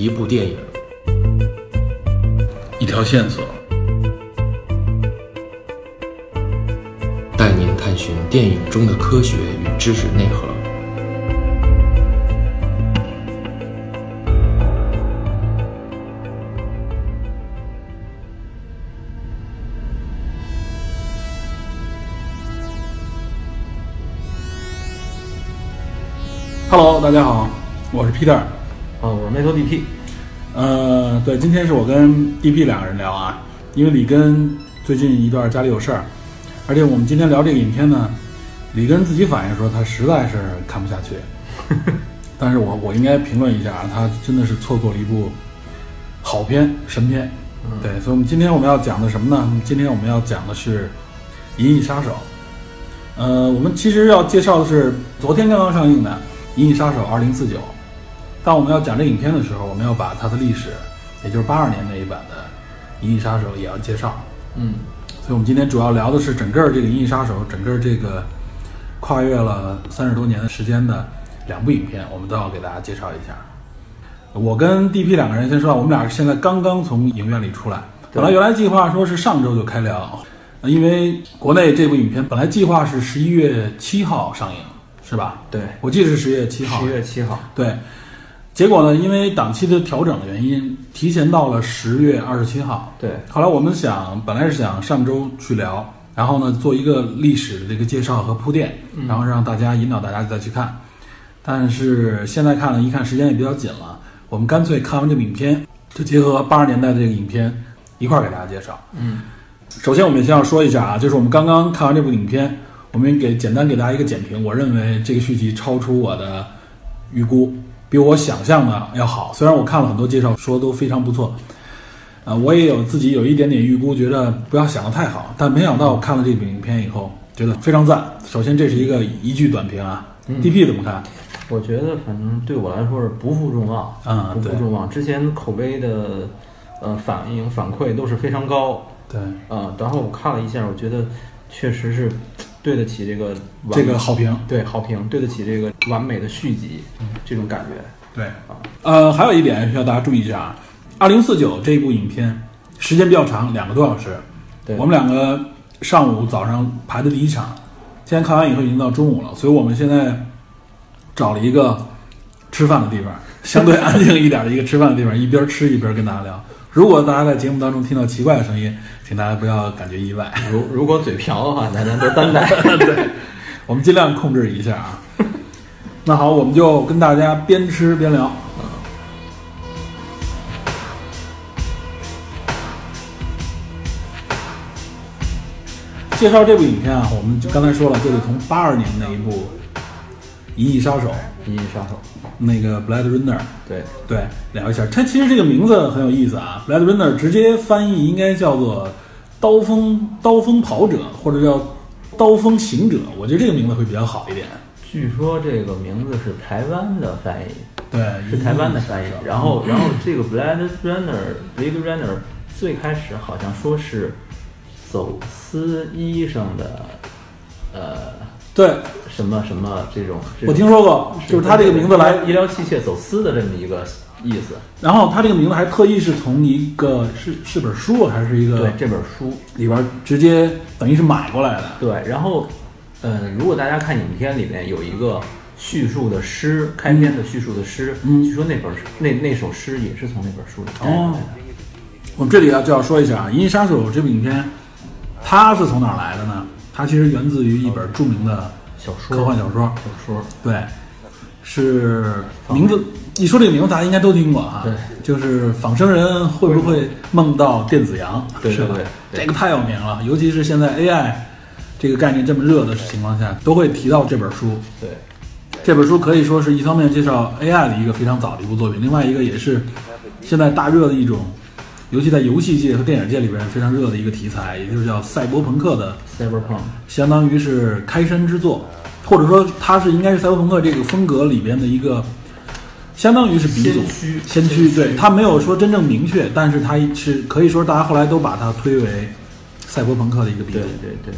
一部电影，一条线索，带您探寻电影中的科学与知识内核。Hello，大家好，我是 Peter。啊，我是 Metal DP。呃，对，今天是我跟 DP 两个人聊啊，因为李根最近一段家里有事儿，而且我们今天聊这个影片呢，李根自己反映说他实在是看不下去。但是我我应该评论一下啊，他真的是错过了一部好片、神片。对，所以我们今天我们要讲的什么呢？今天我们要讲的是《银翼杀手》。呃，我们其实要介绍的是昨天刚刚上映的《银翼杀手二零四九》。当我们要讲这影片的时候，我们要把它的历史，也就是八二年那一版的《银翼杀手》也要介绍。嗯，所以我们今天主要聊的是整个这个《银翼杀手》，整个这个跨越了三十多年的时间的两部影片，我们都要给大家介绍一下。我跟 DP 两个人先说啊，我们俩现在刚刚从影院里出来。本来原来计划说是上周就开聊，呃因为国内这部影片本来计划是十一月七号上映，是吧？对，我记得是十月七号十。月七号。对，结果呢，因为档期的调整的原因，提前到了十月二十七号。对，后来我们想，本来是想上周去聊，然后呢做一个历史的这个介绍和铺垫，然后让大家引导大家再去看。但是现在看了一看，时间也比较紧了，我们干脆看完这个影片，就结合八十年代的这个影片一块儿给大家介绍。嗯，首先我们先要说一下啊，就是我们刚刚看完这部影片，我们给简单给大家一个简评。我认为这个续集超出我的预估，比我想象的要好。虽然我看了很多介绍，说都非常不错，呃，我也有自己有一点点预估，觉得不要想的太好。但没想到看了这部影片以后，觉得非常赞。首先这是一个一句短评啊、d p 怎么看？我觉得反正对我来说是不负众望，啊不负众望。之前口碑的呃反应反馈都是非常高对，啊、然后我看了一下，我觉得确实是对得起这个这个好评。对好评，对得起这个完美的续集，这种感觉。对，呃，还有一点需要大家注意一下啊，二零四九这部影片时间比较长，两个多小时。对我们两个上午早上排的第一场，现在看完以后已经到中午了，所以我们现在找了一个吃饭的地方，相对安静一点的一个吃饭的地方，一边吃一边跟大家聊。如果大家在节目当中听到奇怪的声音，请大家不要感觉意外。如如果嘴瓢的话，大家都担待。对，我们尽量控制一下啊。那好，我们就跟大家边吃边聊。介绍这部影片啊，我们就刚才说了，就得从八二年那一部《银翼杀手》银翼杀手，那个 Blade Runner 对，对聊一下。它其实这个名字很有意思啊，Blade Runner 直接翻译应该叫做刀锋刀锋跑者，或者叫刀锋行者。我觉得这个名字会比较好一点。据说这个名字是台湾的翻译。对，是台湾的翻译。然后，然后这个 Blade Runner Blade Runner 最开始好像说是走私医生的，呃，对，什么什么这种。这我听说过，就是他这个名字来，医疗器械走私的这么一个意思。然后他这个名字还特意是从一个是是本书还是一个对这本书，里边直接等于是买过来的。对。然后，呃，如果大家看影片里面有一个叙述的诗，开篇的叙述的诗，嗯据说那本那那首诗也是从那本书里来的。我们这里啊就要说一下啊，《银翼杀手》这部影片，它是从哪儿来的呢？它其实源自于一本著名的小说科幻小说，小说，对，是名字一说这个名字，大家应该都听过啊。对，就是仿生人会不会梦到电子羊，是吧对对对？对这个太有名了，尤其是现在 AI 这个概念这么热的情况下，都会提到这本书。对。这本书可以说是一方面介绍 AI 的一个非常早的一部作品，另外一个也是现在大热的一种，尤其在游戏界和电影界里边非常热的一个题材，也就是叫赛博朋克的，Cyberpunk，相当于是开山之作，或者说它是应该是赛博朋克这个风格里边的一个，相当于是鼻祖先驱。对，它没有说真正明确，但是它是可以说大家后来都把它推为赛博朋克的一个鼻祖对。对对，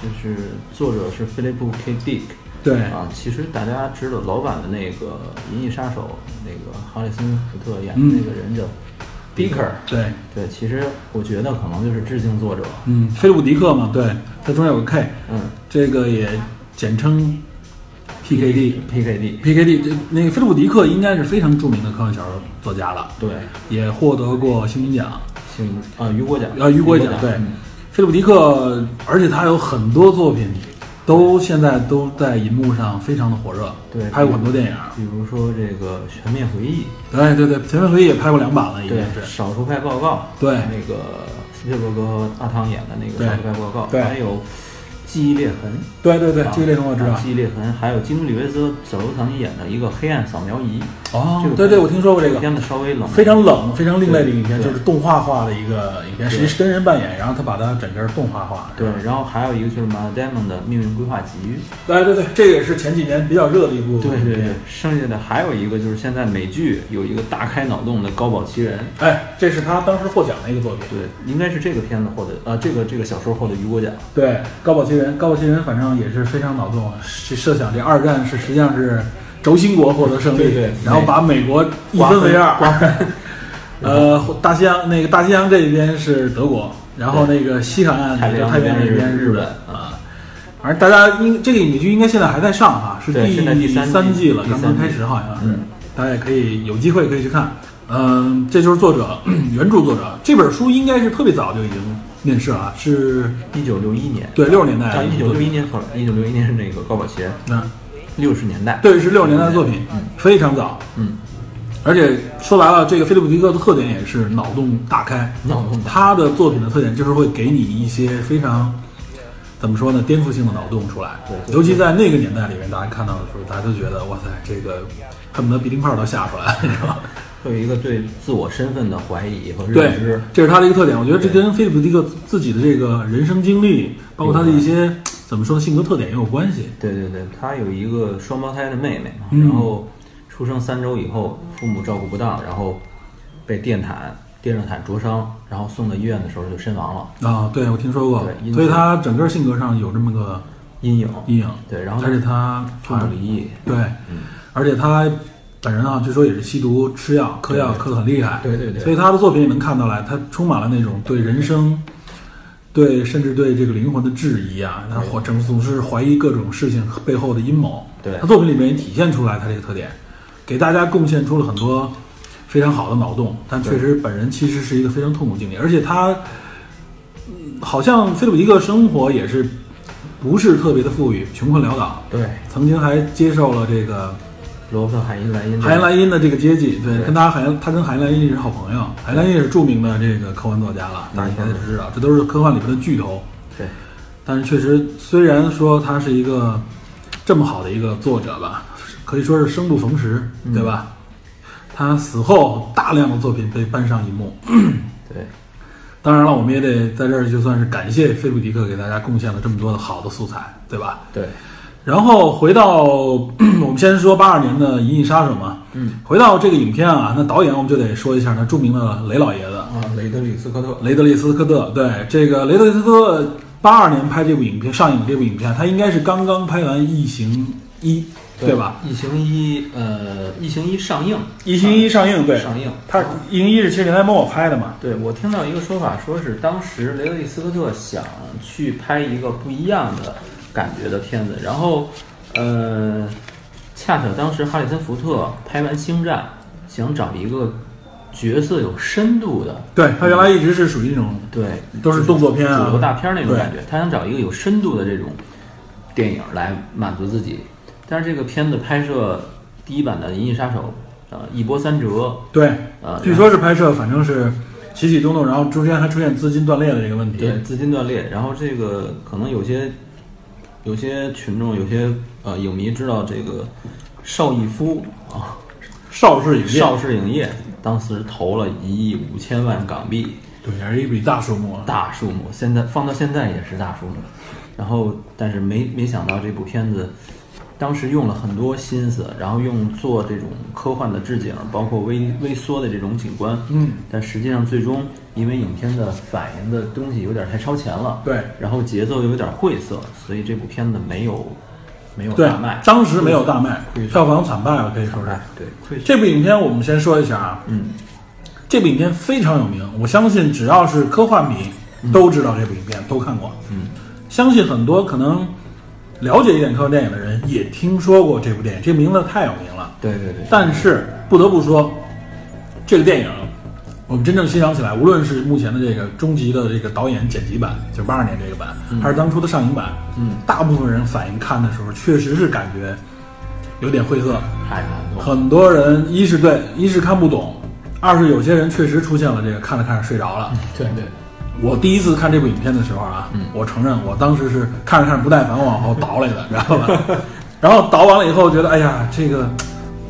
就是作者是菲利普 K. Dick，对啊，其实大家知道老版的那个《银翼杀手》，那个哈里森福特演的嗯那个人叫 Beaker，、对，对，其实我觉得可能就是致敬作者，嗯，菲利普迪克嘛，对，它中间有个 K，嗯。这个也简称 PKD。，PKD，PKD 这那个菲利普迪克应该是非常著名的科幻小说作家了，对，也获得过星云奖。星啊雨果奖，啊，雨果奖奖，对嗯，菲利普迪克，而且他有很多作品都现在都在银幕上非常的火热，对拍过很多电影。比如说这个《全面回忆对对对，全面回忆也拍过两版了，》，已经，是。少数派报告，对那个斯皮尔伯格和阿汤演的那个少数派报告，对还有记忆裂痕，对对对，记忆裂痕我知道啊。记忆裂痕，还有基努里维斯、小罗唐尼演的一个黑暗扫描仪，这个，哦对对，我听说过这个，片子稍微冷，非常冷、非常另类的影片，就是动画化的一个影片，对实际是真人扮演，然后他把它整个动画化。对，然后还有一个就是马达 Damon 的命运规划集，对对对，这个也是前几年比较热的一部。对对对，。剩下的还有一个就是现在美剧有一个大开脑洞的高保奇人，哎，这是他当时获奖的一个作品。对，应该是这个片子获得呃这个这个小说获得雨果奖，对，高保奇人，高保奇人反正也是非常脑洞，是设想这二战是实际上是轴心国获得胜利，对对然后把美国一分为二，呃，大西洋那个大西洋这一边是德国，然后那个西海岸太平洋太平洋那边是日本啊。反正大家应这个影剧应该现在还在上哈，是对现在第三季了，刚刚开始好像是。嗯，大家也可以有机会可以去看。嗯，这就是作者 原著作者。这本书应该是特别早就已经面试啊，是一九六一年，对六十年代啊，一九六一年后，一九六一年是那个高保奇人，嗯，六十年代，对，是六十年代的作品，非常早。嗯，而且说白了，这个菲利普迪克的特点也是脑洞大开。脑洞他的作品的特点就是会给你一些非常怎么说呢，颠覆性的脑洞出来。对对尤其在那个年代里面，大家看到的时候，大家都觉得哇塞，这个恨不得鼻涕泡都吓出来了，是吧？会有一个对自我身份的怀疑和认知，，这是他的一个特点。我觉得这跟菲利普迪克自己的这个人生经历，包括他的一些怎么说呢性格特点也有关系。对对对，他有一个双胞胎的妹妹，嗯然后出生三周以后，父母照顾不当，然后被电毯电热毯灼伤，然后送到医院的时候就身亡了，啊，对，我听说过所以他整个性格上有这么个阴影。阴影。对，然后而且他父母离异，对，而且他本人啊，据说也是吸毒、吃药、嗑药，嗑得很厉害。对对对所以他的作品也能看到来，他充满了那种对人生、对甚至对这个灵魂的质疑啊，他或总总是怀疑各种事情背后的阴谋。对他作品里面也体现出来他这个特点，给大家贡献出了很多非常好的脑洞，但确实本人其实是一个非常痛苦经历，而且他。嗯好像菲利普迪克生活也是不是特别的富裕，穷困潦倒，对，曾经还接受了这个罗伯特海因莱因，海因莱因的这个接济，对，对。跟他海他跟海因莱因是好朋友，海因莱因也是著名的这个科幻作家了，大家应该都知道，这都是科幻里边的巨头。对，但是确实，虽然说他是一个这么好的一个作者吧，可以说是生不逢时，对吧？他死后大量的作品被搬上荧幕，对，当然了，我们也得在这儿就算是感谢菲利普迪克给大家贡献了这么多的好的素材，对吧？对，然后回到我们先说八二年的《银翼杀手》嘛，嗯，回到这个影片啊，那导演我们就得说一下那著名的雷老爷子啊，雷德利·斯科特，雷德利·斯科特。对，这个雷德利·斯科特八二年拍这部影片上映这部影片，他应该是刚刚拍完《异形一》，对吧？？异形一，呃，异形一上映，《异形一》上映，对，上映，他《异形一》是七十年代末拍的嘛？对我听到一个说法，说是当时雷德利·斯科特想去拍一个不一样的感觉的片子，然后，呃，恰巧当时哈里森·福特拍完《星战》，想找一个角色有深度的，对他原来一直是属于那种对，都是动作片啊。主流大片儿那种感觉，他想找一个有深度的这种电影来满足自己。但是这个片子拍摄第一版的《银翼杀手》，呃，一波三折，对，呃，据说是拍摄，反正是起起动动，然后中间还出现资金断裂的这个问题。对，资金断裂，然后这个可能有些有些群众、有些呃影迷知道这个邵逸夫啊，邵氏影业，邵氏影业当时投了一亿五千万港币，对，也是一笔大数目啊。大数目，现在放到现在也是大数目。然后，但是没没想到这部片子，当时用了很多心思，然后用做这种科幻的置景，包括微微缩的这种景观，嗯，但实际上最终因为影片的反映的东西有点太超前了，对，然后节奏又有点晦涩，所以这部片子没有没有大卖，，当时没有大卖票房惨败了，可以说是。哎，对，这部影片我们先说一下啊，嗯，这部影片非常有名，我相信只要是科幻迷都知道这部影片，都看过。嗯，相信很多可能了解一点科幻电影的人也听说过这部电影，这名字太有名了。对对对，但是不得不说，这个电影我们真正欣赏起来，无论是目前的这个终极的这个导演剪辑版，就是八二年这个版，还是当初的上映版，嗯，大部分人反映看的时候，确实是感觉有点晦涩。太难了。很多人一是对，一是看不懂，二是有些人确实出现了这个看着看着睡着了。对对，我第一次看这部影片的时候啊，我承认我当时是看着看着不耐烦往后倒来的，知道吧？然后倒完了以后，觉得哎呀，这个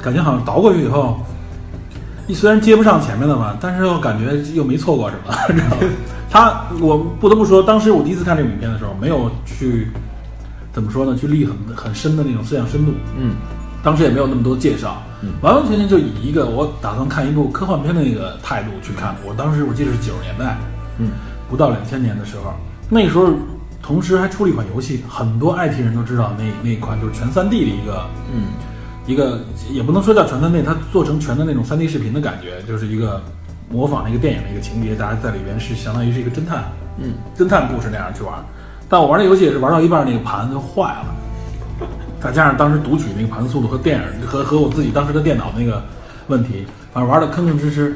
感觉好像倒过去以后，你虽然接不上前面的嘛，但是又感觉又没错过什么，知道吧？他，我不得不说，当时我第一次看这部影片的时候，没有去怎么说呢，去立很很深的那种思想深度，嗯，当时也没有那么多介绍，完完全全就以一个我打算看一部科幻片的那个态度去看。我当时我记得是九十年代，嗯，不到两千年的时候，那时候同时还出了一款游戏，很多 IT 人都知道那那一款就是全3 D 的一个，嗯，一个也不能说叫全3 D，它做成全的那种3 D 视频的感觉，就是一个模仿那个电影的一个情节，大家在里边是相当于是一个侦探，嗯，侦探故事那样去玩。但我玩那游戏也是玩到一半，那个盘就坏了。再加上当时读取那个盘速度和电影和和我自己当时的电脑那个问题，反正玩的吭吭哧哧，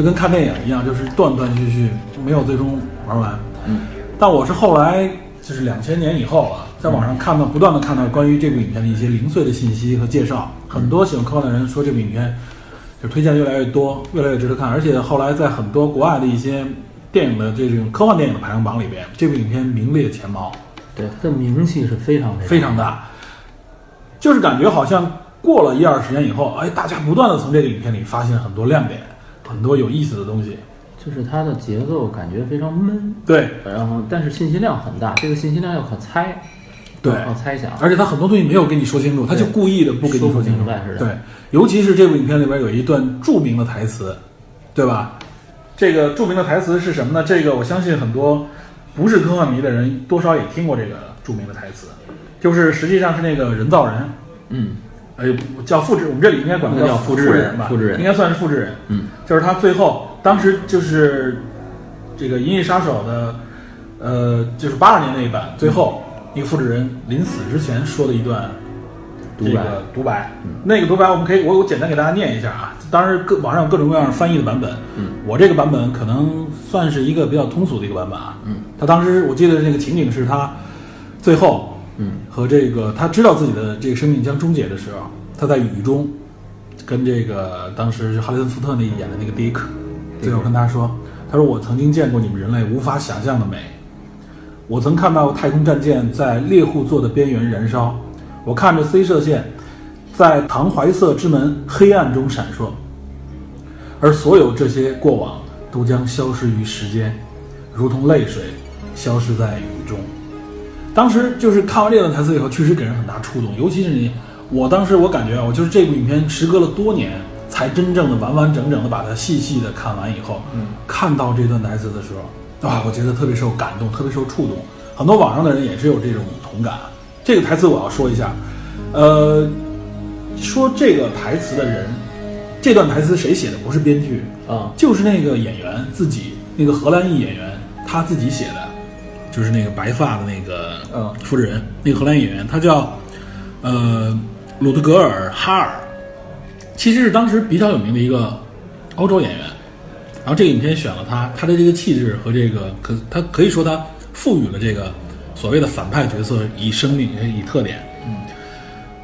就跟看电影一样，就是断断续续，没有最终玩完。嗯，但我是后来就是两千年以后啊，在网上看到不断的看到关于这部影片的一些零碎的信息和介绍，很多喜欢科幻的人说这部影片就推荐越来越多，越来越值得看，而且后来在很多国外的一些电影的这种科幻电影的排行榜里边，这部影片名列前茅。对，它的名气是非常非常大，就是感觉好像过了一二十年以后，哎，大家不断的从这个影片里发现很多亮点，很多有意思的东西。就是它的节奏感觉非常闷，对。然后但是信息量很大，这个信息量要靠猜，对，靠猜想。而且他很多东西没有跟你说清楚，他就故意的不跟你说清楚。对，尤其是这部影片里边有一段著名的台词，对吧？这个著名的台词是什么呢？这个我相信很多不是科幻迷的人多少也听过这个著名的台词，就是实际上是那个人造人，嗯呃，叫复制，我们这里应该管他叫复复制人人吧，复制人应该算是复制人。嗯，就是他最后当时就是这个《银翼杀手》的，呃，就是八二年那一版，最后一个复制人临死之前说的一段这个独白，那个独白我们可以我我简单给大家念一下啊。当时各网上有各种各样翻译的版本，嗯，我这个版本可能算是一个比较通俗的一个版本啊。嗯，他当时我记得那个情景是他最后嗯。和这个他知道自己的这个生命将终结的时候，他在雨中跟这个当时是哈里森福特那演的那个迪克，最后跟他说，他说我曾经见过你们人类无法想象的美，我曾看到太空战舰在猎户座的边缘燃烧，我看着 C 射线在唐怀瑟之门黑暗中闪烁，而所有这些过往都将消失于时间，如同泪水消失在雨中。当时就是看完这段台词以后，确实给人很大触动，尤其是你，我当时我感觉啊，我就是这部影片时隔了多年，才真正的完完整整的把它细细的看完以后，嗯，看到这段台词的时候，啊，我觉得特别受感动，特别受触动。很多网上的人也是有这种同感。这个台词我要说一下，呃，说这个台词的人，这段台词谁写的？不是编剧，啊就是那个演员自己，那个荷兰裔演员他自己写的，就是那个白发的那个嗯复制人，那个荷兰演员，他叫呃鲁德格尔哈尔，其实是当时比较有名的一个欧洲演员。然后这个影片选了他，他的这个气质和这个可他可以说他赋予了这个所谓的反派角色以生命以特点。嗯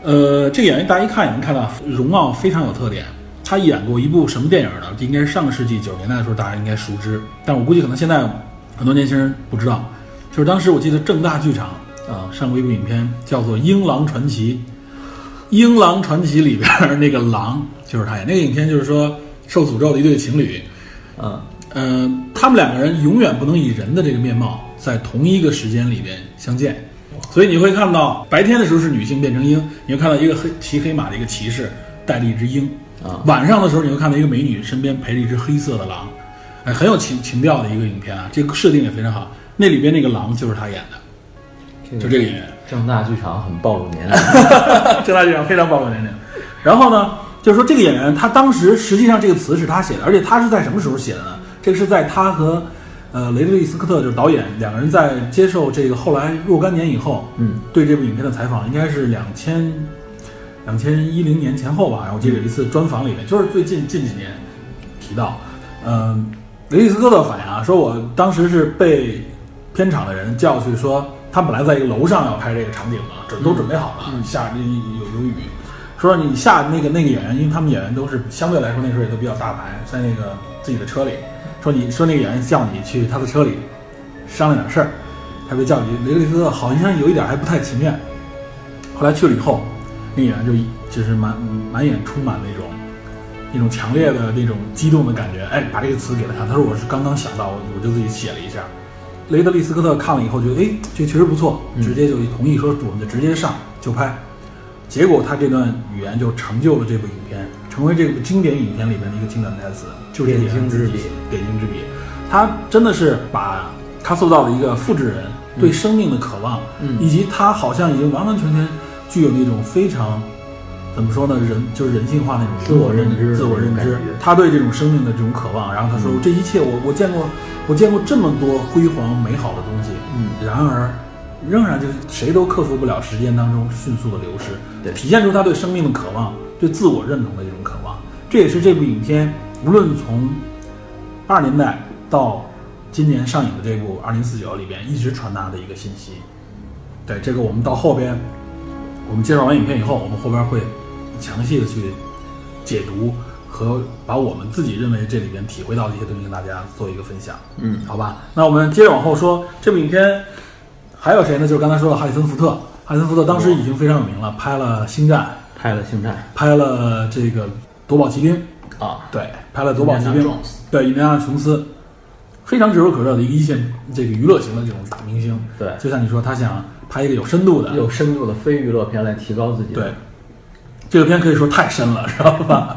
呃，这个演员大家一看也能看到容貌非常有特点。他演过一部什么电影呢？应该是上个世纪九十年代的时候，大家应该熟知，但我估计可能现在很多年轻人不知道。就是当时我记得正大剧场啊上过一部影片，叫做《英狼传奇》。《英狼传奇》里边儿那个狼就是他演。那个影片就是说受诅咒的一对情侣，嗯嗯，他们两个人永远不能以人的这个面貌在同一个时间里边相见，所以你会看到白天的时候是女性变成鹰，你会看到一个黑骑黑马的一个骑士带着一只鹰，啊晚上的时候你会看到一个美女身边陪着一只黑色的狼，哎，很有情情调的一个影片啊，这个设定也非常好。那里边那个狼就是他演的，就这个演员。正大剧场很暴露年龄，正大剧场非常暴露年龄。然后呢，就是说这个演员他当时实际上这个词是他写的，而且他是在什么时候写的呢？这个是在他和呃雷德利·斯科特就是导演两个人在接受这个后来若干年以后，嗯，对这部影片的采访，应该是两千两千一零年前后吧。然后我记得有一次专访里面，就是最近近几年提到，嗯、雷德利·斯科特反映啊，说我当时是被片场的人叫去说，他本来在一个楼上要拍这个场景嘛，准都准备好了，下有有雨，说你下那个那个演员，因为他们演员都是相对来说那时候也都比较大牌，在那个自己的车里，说你说那个演员叫你去他的车里商量点事儿，他被叫去，雷克利·斯特好像有一点还不太情愿，后来去了以后，那演员就就是满满眼充满那种。那种强烈的那种激动的感觉，哎，把这个词给了他看，他说我是刚刚想到，我我就自己写了一下。雷德利·斯科特看了以后觉得，哎，这确实不错，直接就同意说我们就直接上就拍。结果他这段语言就成就了这部影片，成为这部经典影片里面的一个经典台词，就是这个演员自己写的点睛之笔。他真的是把他塑造的一个复制人对生命的渴望，嗯以及他好像已经完完全全具有那种非常怎么说呢，人就是人性化那种自我认知自我认知他对这种生命的这种渴望。然后他说：“这一切我我见过，我见过这么多辉煌美好的东西，嗯，然而仍然就是谁都克服不了时间当中迅速的流失，对体现出他对生命的渴望，对自我认同的这种渴望。这也是这部影片无论从二十年代到今年上映的这部《二零四九》里边一直传达的一个信息。对这个，我们到后边，我们介绍完影片以后，我们后边会详细的去解读和把我们自己认为这里边体会到的一些东西跟大家做一个分享。嗯，好吧，那我们接着往后说，这部影片还有谁呢？就是刚才说的哈里森福特。哈里森福特当时已经非常有名了，拍了《星战拍了《星战》》，拍了这个《夺宝奇兵》，啊，对，拍了《夺宝奇兵对，印第安琼斯，非常炙手可热的一个一线这个娱乐型的这种大明星。对就像你说，他想拍一个有深度的，有深度的非娱乐片来提高自己对，这个片可以说太深了，知道吧？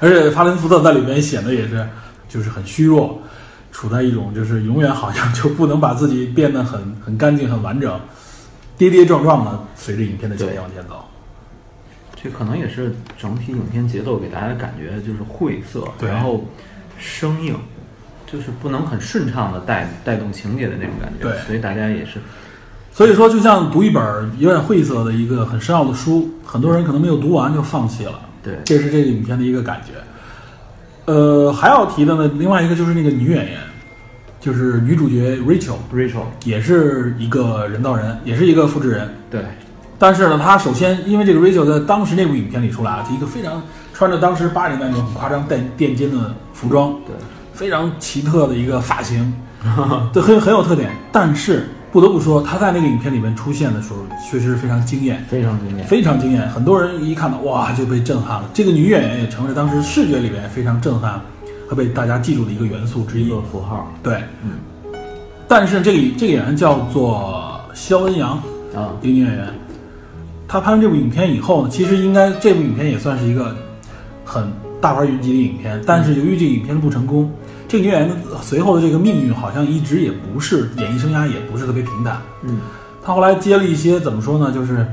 而且哈林福特在里面显得也是，就是很虚弱，处在一种就是永远好像就不能把自己变得很很干净、很完整，跌跌撞撞的随着影片的节奏往前走。这可能也是整体影片节奏给大家的感觉就是晦涩，然后生硬，就是不能很顺畅的带带动情节的那种感觉。对所以大家也是所以说，就像读一本有点晦涩的一个很深奥的书，很多人可能没有读完就放弃了。对这是这个影片的一个感觉。呃，还要提的呢，另外一个就是那个女演员，就是女主角 Rachel，Rachel，也是一个人造人，也是一个复制人。对但是呢，她首先因为这个 Rachel 在当时那部影片里出来了，是一个非常穿着当时八十年代那种很夸张带垫肩的服装，对，非常奇特的一个发型，对，很很有特点。但是不得不说，她在那个影片里面出现的时候，确实是非常惊艳。非常惊艳。非常惊艳，很多人一看到哇就被震撼了。这个女演员也成为当时视觉里面非常震撼和被大家记住的一个元素之一一个。符号对，但是这个这个演员叫做肖恩阳，啊，一个女演员。她拍完这部影片以后呢，其实应该这部影片也算是一个很大牌云集的影片，但是由于这个影片不成功，这个女演员的随后的这个命运好像一直也不是演艺生涯也不是特别平坦。嗯，他后来接了一些怎么说呢，就是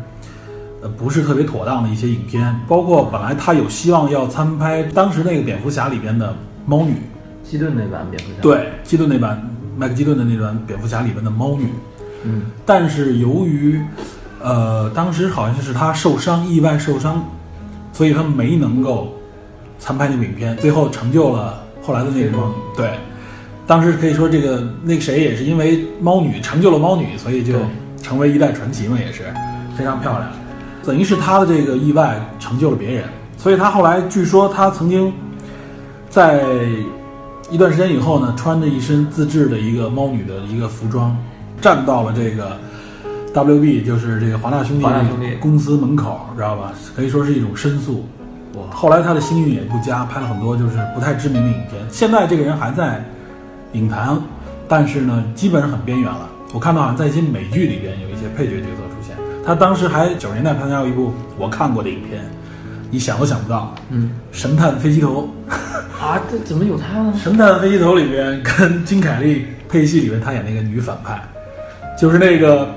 呃不是特别妥当的一些影片，包括本来他有希望要参拍当时那个蝙蝠侠里边的猫女，基顿那版蝙蝠侠。，对，基顿那版麦克基顿的那版蝙蝠侠里边的猫女，嗯，但是由于呃当时好像是他受伤，意外受伤，所以他没能够参拍那部影片，最后成就了后来的那个猫女。对，当时可以说这个那个谁也是因为猫女成就了猫女，所以就成为一代传奇嘛，也是非常漂亮。等于是他的这个意外成就了别人，所以他后来据说他曾经在一段时间以后呢，穿着一身自制的一个猫女的一个服装，站到了这个 WB，就是这个华纳兄弟华纳兄弟公司门口，知道吧？可以说是一种申诉。后来他的声誉也不佳，拍了很多就是不太知名的影片。现在这个人还在影坛，但是呢，基本上很边缘了。我看到好像在一些美剧里边有一些配角角色出现。他当时还九十年代参加过一部我看过的影片，你想都想不到，嗯《神探飞机头》。啊，这怎么有他呢？《神探飞机头》里边跟金凯利配戏里面，他演那个女反派，就是那个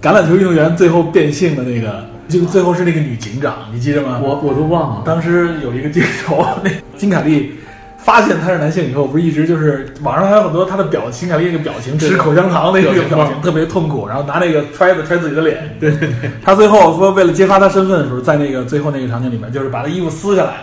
橄榄球运动员最后变性的那个，就最后是那个女警长，你记得吗？我我都忘了。当时有一个镜头，那金凯利发现他是男性以后，不是一直就是网上还有很多他的表金凯利那个表情，吃口香糖那个表情特别痛苦，然后拿那个揣子揣自己的脸。对对对，他最后说为了揭发他身份的时候，在那个最后那个场景里面，就是把他衣服撕下来。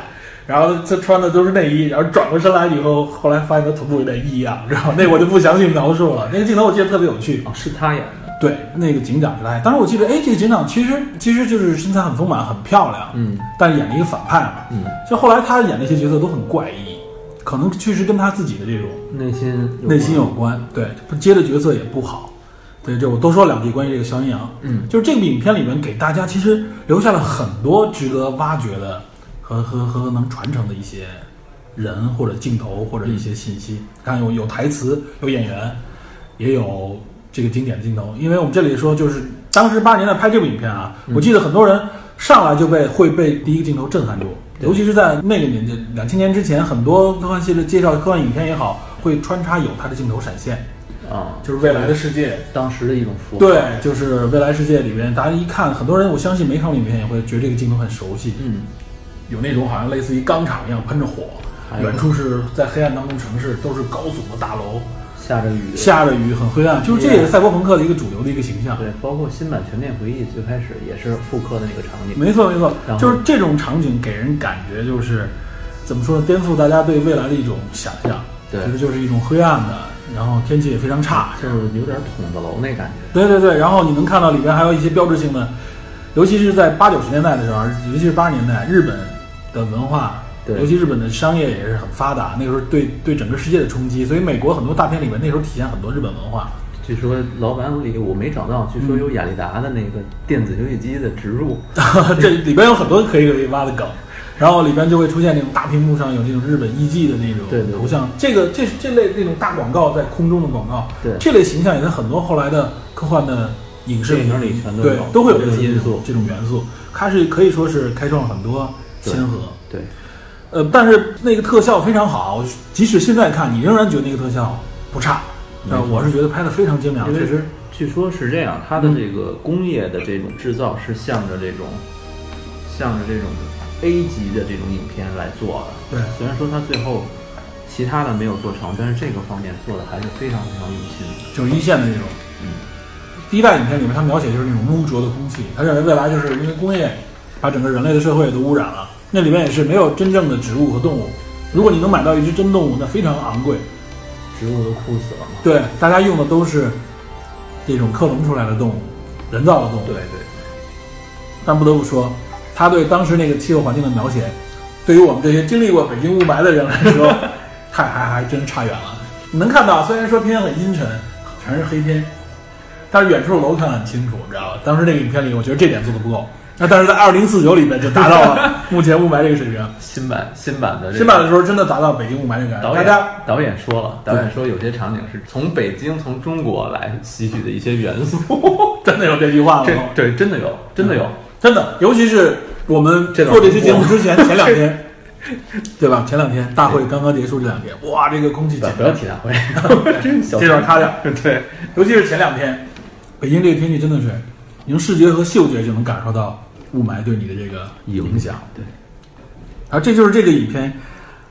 然后他穿的都是内衣，然后转过身来以后，后来发现他臀部有点异样，知道吗？那我就不详细描述了。那个镜头我记得特别有趣，哦，是他演的。对，那个警长是他。当时我记得，哎，这个警长其实其实就是身材很丰满、很漂亮，嗯，但是演了一个反派嘛，嗯。就后来他演那些角色都很怪异，可能确实跟他自己的这种内心内心有关。对，接的角色也不好。对，这我多说两句关于这个肖阴阳，嗯，就是这部影片里面给大家其实留下了很多值得挖掘的。和和和能传承的一些人或者镜头或者一些信息，看有有台词有演员，也有这个经典的镜头。因为我们这里说，就是当时八十年代拍这部影片啊，我记得很多人上来就被会被第一个镜头震撼住，尤其是在那个年代，两千年之前，很多科幻系列介绍科幻影片也好，会穿插有它的镜头闪现啊，就是未来的世界，当时的一种符号。对，就是未来世界里面，大家一看，很多人我相信每场影片也会觉得这个镜头很熟悉，嗯。有那种好像类似于钢厂一样喷着火，远处是在黑暗当中城市，都是高耸的大楼，下着雨，下着雨，很灰暗。就是这也是赛博朋克的一个主流的一个形象。对，包括新版《全面回忆》最开始也是复刻的那个场景。没错没错，就是这种场景给人感觉就是怎么说呢？颠覆大家对未来的一种想象。对，其实就是一种灰暗的，然后天气也非常差，就是有点筒子楼那感觉。对对对，然后你能看到里边还有一些标志性的，尤其是在八九十年代的时候，尤其是八十年代日本。的文化，对，尤其日本的商业也是很发达，那个时候对对整个世界的冲击，所以美国很多大片里面那时候体现很多日本文化。据说老板里我没找到，据说有雅利达的那个电子游戏机的植入，这里边有很多可以可以挖的梗，然后里边就会出现那种大屏幕上有那种日本艺伎的那种头像，这个这这类那种大广告在空中的广告，对，这类形象也在很多后来的科幻的影视电影里全都对都会有这种因素这种元素，它是可以说是开创了很多。先河对，呃，但是那个特效非常好，即使现在看你仍然觉得那个特效不差。呃，我是觉得拍的非常精良。确实，据说是这样，它的这个工业的这种制造是向着这种，向着这种 A 级的这种影片来做的。对，虽然说它最后其他的没有做成，但是这个方面做的还是非常非常用心。就是一线的那种。嗯，第一代影片里面，他描写就是那种污浊的空气，他认为未来就是因为工业把整个人类的社会都污染了。那里面也是没有真正的植物和动物。如果你能买到一只真动物，那非常昂贵。植物都枯死了嘛？对，大家用的都是这种克隆出来的动物，人造的动物。对对。但不得不说，他对当时那个气候环境的描写，对于我们这些经历过北京雾霾的人来说，太还还真差远了。你能看到，虽然说天很阴沉，全是黑天，但是远处的楼看得很清楚，你知道吧？当时那个影片里，我觉得这点做的不够。那但是在二零四九里面就达到了 目前雾霾这个水平。新版新版的新版的时候真的达到北京雾霾这个。导演导演说了，导演说有些场景是从北京从中国来吸取的一些元素，真的有这句话吗？对，真的有，真的有，真的。尤其是我们做这期节目之前前两天，对吧？前两天大会刚刚结束，这两天，哇，这个空气简不要提大会，这段擦掉。对，尤其是前两天，北京这个天气真的是，你用视觉和嗅觉就能感受到。雾霾对你的这个影响，对，啊，这就是这个影片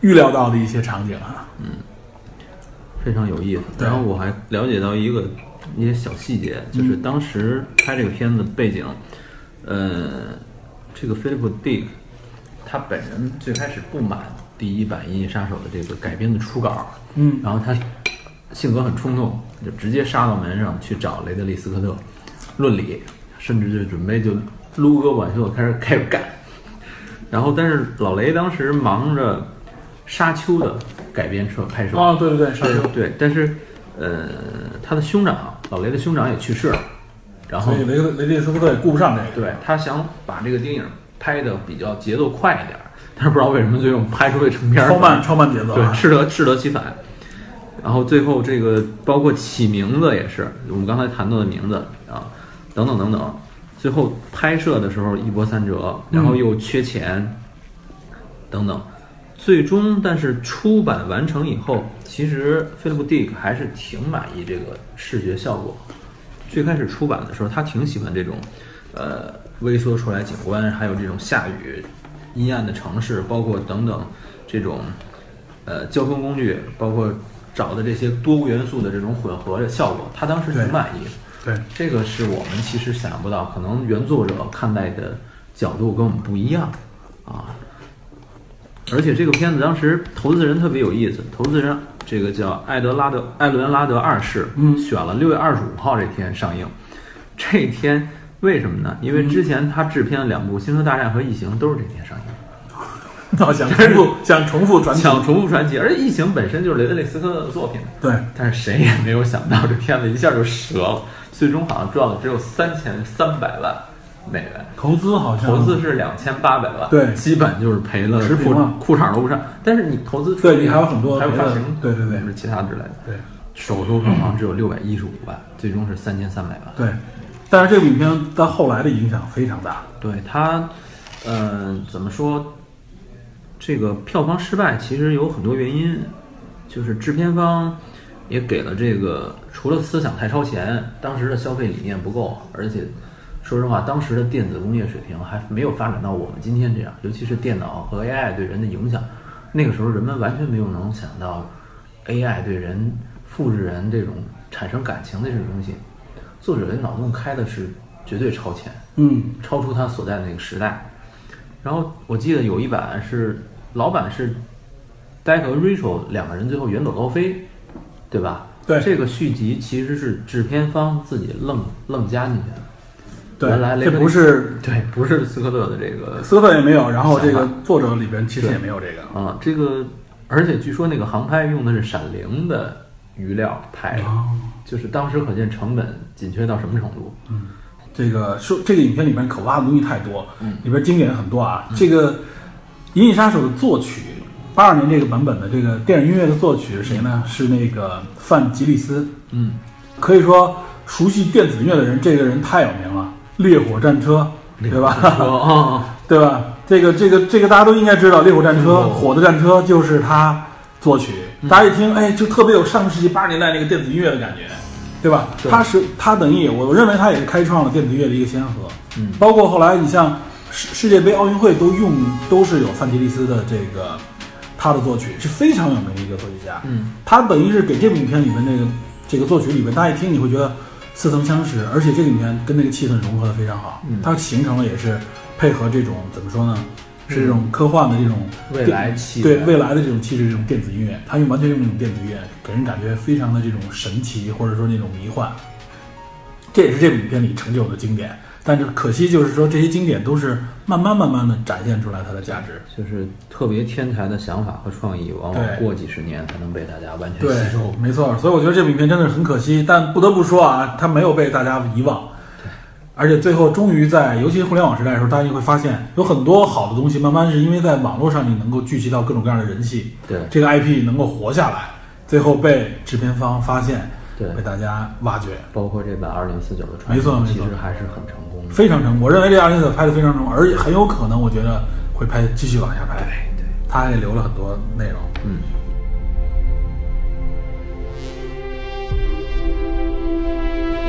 预料到的一些场景啊，嗯，非常有意思。然后我还了解到一个一些小细节，就是当时拍这个片子背景，呃，这个菲利普·迪克他本人最开始不满第一版《银翼杀手》的这个改编的初稿，嗯，然后他性格很冲动，就直接杀到门上去找雷德利·斯科特论理，甚至就准备就。撸胳膊就开始开始干，然后但是老雷当时忙着《沙丘》的改编车拍摄。啊，对对对，沙丘。对，但是呃，他的兄长老雷的兄长也去世了，然后雷雷利斯科特也顾不上这个，对他想把这个电影拍的比较节奏快一点，但是不知道为什么最后拍出来成片超慢超慢节奏，对，适得适得其反。然后最后这个包括起名字也是我们刚才谈到的名字啊，等等等等。最后拍摄的时候一波三折，然后又缺钱，等等，最终但是出版完成以后，其实菲利普·迪克还是挺满意这个视觉效果，最开始出版的时候，他挺喜欢这种，呃，微缩出来景观，还有这种下雨、阴暗的城市，包括等等这种，呃，交通工具，包括找的这些多元素的这种混合的效果，他当时挺满意。的。对，这个是我们其实想象不到，可能原作者看待的角度跟我们不一样啊。而且这个片子当时投资人特别有意思，投资人这个叫艾德拉德艾伦拉德二世，嗯选了六月二十五号这天上映。这一天为什么呢？因为之前他制片了两部《星球大战》和《异形》都是这天上映。我 想重复，想重复传奇，想重复传奇，而且《异形》本身就是雷德利·斯科特的作品，对，但是谁也没有想到这片子一下就折了，最终好像赚了只有三千三百万美元，投资好像投资是两千八百万，对基本就是赔了裤持平裤衩都不剩。但是你投资对你还有很多还有发行，对对对是其他之类的。对首周票房只有六百一十五万，最终是三千三百万。对，但是这部影片到后来的影响非常大，对它，嗯、怎么说？这个票房失败其实有很多原因，就是制片方也给了这个，除了思想太超前，当时的消费理念不够，而且说实话，当时的电子工业水平还没有发展到我们今天这样，尤其是电脑和 AI 对人的影响，那个时候人们完全没有能想到 AI 对人复制人这种产生感情的这种东西，作者的脑洞开的是绝对超前。嗯，超出他所在的那个时代。然后我记得有一版是老版是戴克和 Rachel 两个人最后远走高飞，对吧？对这个续集其实是制片方自己愣愣加进去的。对原来，雷这不是 对，不是斯科特的这个斯科特也没有，然后这个作者里边其实也没有这个，啊，这个而且据说那个航拍用的是闪灵的余料拍的，哦就是当时可见成本紧缺到什么程度。嗯这个说这个影片里面可挖的东西太多，嗯里边经典很多啊。这个《银翼杀手》的作曲，八二年这个版本的这个电影音乐的作曲是谁呢？是那个范吉利斯。嗯，可以说熟悉电子音乐的人，这个人太有名了，《烈火战车》，对吧？哦，对吧？这个这个这个大家都应该知道，《烈火战车》哦火的战车就是他作曲，大家一听，哎，就特别有上个世纪八十年代那个电子音乐的感觉，对吧？他是他等于我我认为他也是开创了电子音乐的一个先河，嗯包括后来你像世世界杯、奥运会都用都是有范吉利斯的这个他的作曲，是非常有名的一个作曲家，嗯，他等于是给这部影片里面那个这个作曲里面，大家一听你会觉得似曾相识，而且这个影片跟那个气氛融合的非常好，嗯。它形成了也是配合这种怎么说呢，是这种科幻的这种未来气对未来的这种气质，这种电子音乐，他用完全用那种电子音乐，给人感觉非常的这种神奇，或者说那种迷幻，这也是这部影片里成就的经典。但是可惜就是说，这些经典都是慢慢慢慢的展现出来它的价值。就是特别天才的想法和创意，往往过几十年才能被大家完全吸收。，没错。所以我觉得这部影片真的是很可惜，但不得不说啊，它没有被大家遗忘。而且最后终于在，尤其是互联网时代的时候，大家就会发现有很多好的东西，慢慢是因为在网络上你能够聚集到各种各样的人气，对这个 IP 能够活下来，最后被制片方发现，对被大家挖掘，包括这版二零四九的传奇，没错没错其实还是很成功的。非常成功。我认为这二零四九拍的非常成功，而且很有可能，我觉得会拍继续往下拍。对对，他还留了很多内容。嗯，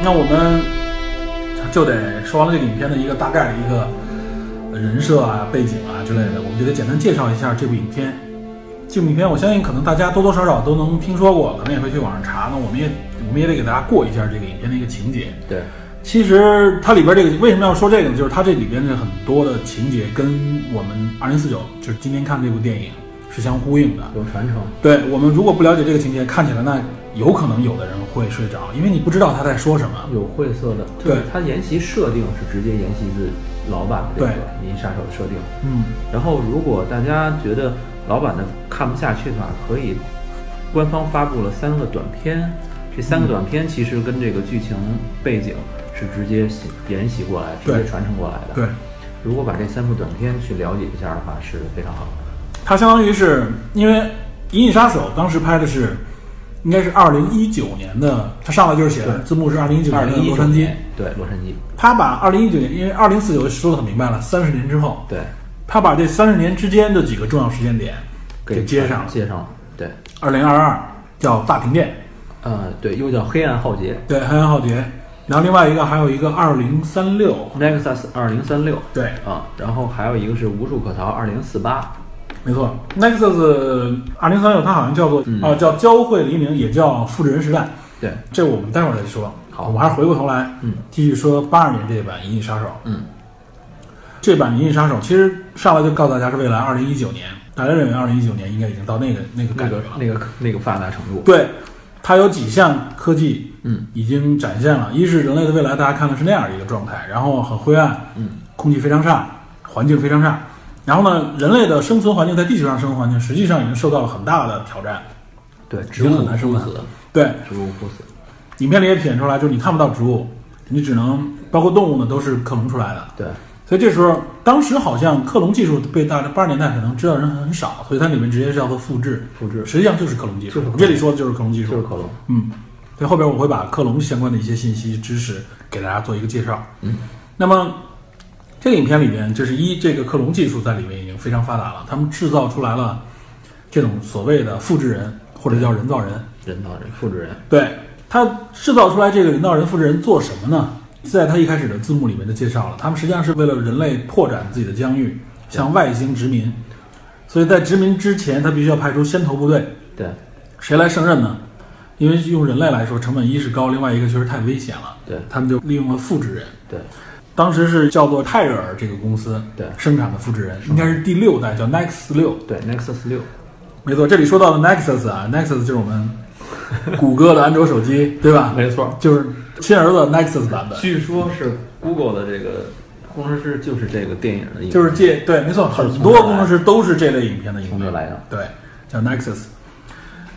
那我们就得说完了这个影片的一个大概的一个人设啊、背景啊之类的，我们就得简单介绍一下这部影片。这部影片，我相信可能大家多多少少都能听说过，可能也会去网上查。那我们也我们也得给大家过一下这个影片的一个情节。对，其实它里边这个为什么要说这个呢？就是它这里边的很多的情节跟我们二零四九，就是今天看这部电影是相呼应的。有传承。对我们如果不了解这个情节，看起来那有可能有的人会睡着，因为你不知道他在说什么。有晦涩的，对是它沿袭设定是直接沿袭自老版的这个《银翼杀手》的设定。嗯，然后，如果大家觉得老版的看不下去的话，可以官方发布了三个短片，这三个短片其实跟这个剧情背景是直接袭沿袭过来、直接传承过来的。对，如果把这三部短片去了解一下的话，是非常好的。它相当于是因为《银翼杀手》当时拍的是，应该是二零一九年的，它上来就是写的字幕是二零一九年的洛杉矶。对洛杉矶，他把二零一九年，因为二零四九说的很明白了，三十年之后，对，他把这三十年之间的几个重要时间点给接上了。接上了。对，二零二二叫大停电，呃，对，又叫黑暗浩劫。对，黑暗浩劫。然后另外一个还有一个二零三六，Nexus 二零三六对，啊，然后还有一个是无处可逃二零四八，没错，Nexus 二零三六它好像叫做啊、嗯叫交汇黎明，也叫复制人时代，对，这我们待会儿再说。好我们还是回过头来，嗯，继续说八二年这版《银翼杀手》。嗯，这版《银翼杀手》其实上来就告诉大家是未来二零一九年，大家认为二零一九年应该已经到那个那个那个感觉了。那个那个发达程度，对，它有几项科技，嗯，已经展现了。一是人类的未来，大家看的是那样一个状态，然后很灰暗，嗯，空气非常差，环境非常差。然后呢，人类的生存环境在地球上生存环境实际上已经受到了很大的挑战。对，植物很难生存对，植物枯死，影片里也体现出来，就是你看不到植物，你只能包括动物呢，都是克隆出来的。对，所以这时候，当时好像克隆技术被大家八十年代可能知道人很少，所以它里面直接是叫做复制，复制实际上就是克隆技术。这里说的就是克隆技术，就是克隆，嗯，所以后边我会把克隆相关的一些信息知识给大家做一个介绍。嗯，那么这个影片里面，就是一这个克隆技术在里面已经非常发达了，他们制造出来了这种所谓的复制人或者叫人造人。人造人复制人，对他制造出来这个人造人复制人做什么呢？在他一开始的字幕里面就介绍了，他们实际上是为了人类拓展自己的疆域，向外星殖民。所以在殖民之前，他必须要派出先头部队。对谁来胜任呢？因为用人类来说，成本一是高，另外一个确实太危险了。对他们就利用了复制人。对当时是叫做泰尔这个公司对生产的复制人，应该是第六代，叫 Nexus 六。对，Nexus 六，没错，这里说到的 Nexus 啊，Nexus 就是我们谷歌的安卓手机，对吧？没错，就是亲儿子 Nexus 版本，据说是 Google 的这个工程师就是这个电影的影，就是借对，没错，很多工程师都是这类影片的影片从这来的，对，叫 Nexus。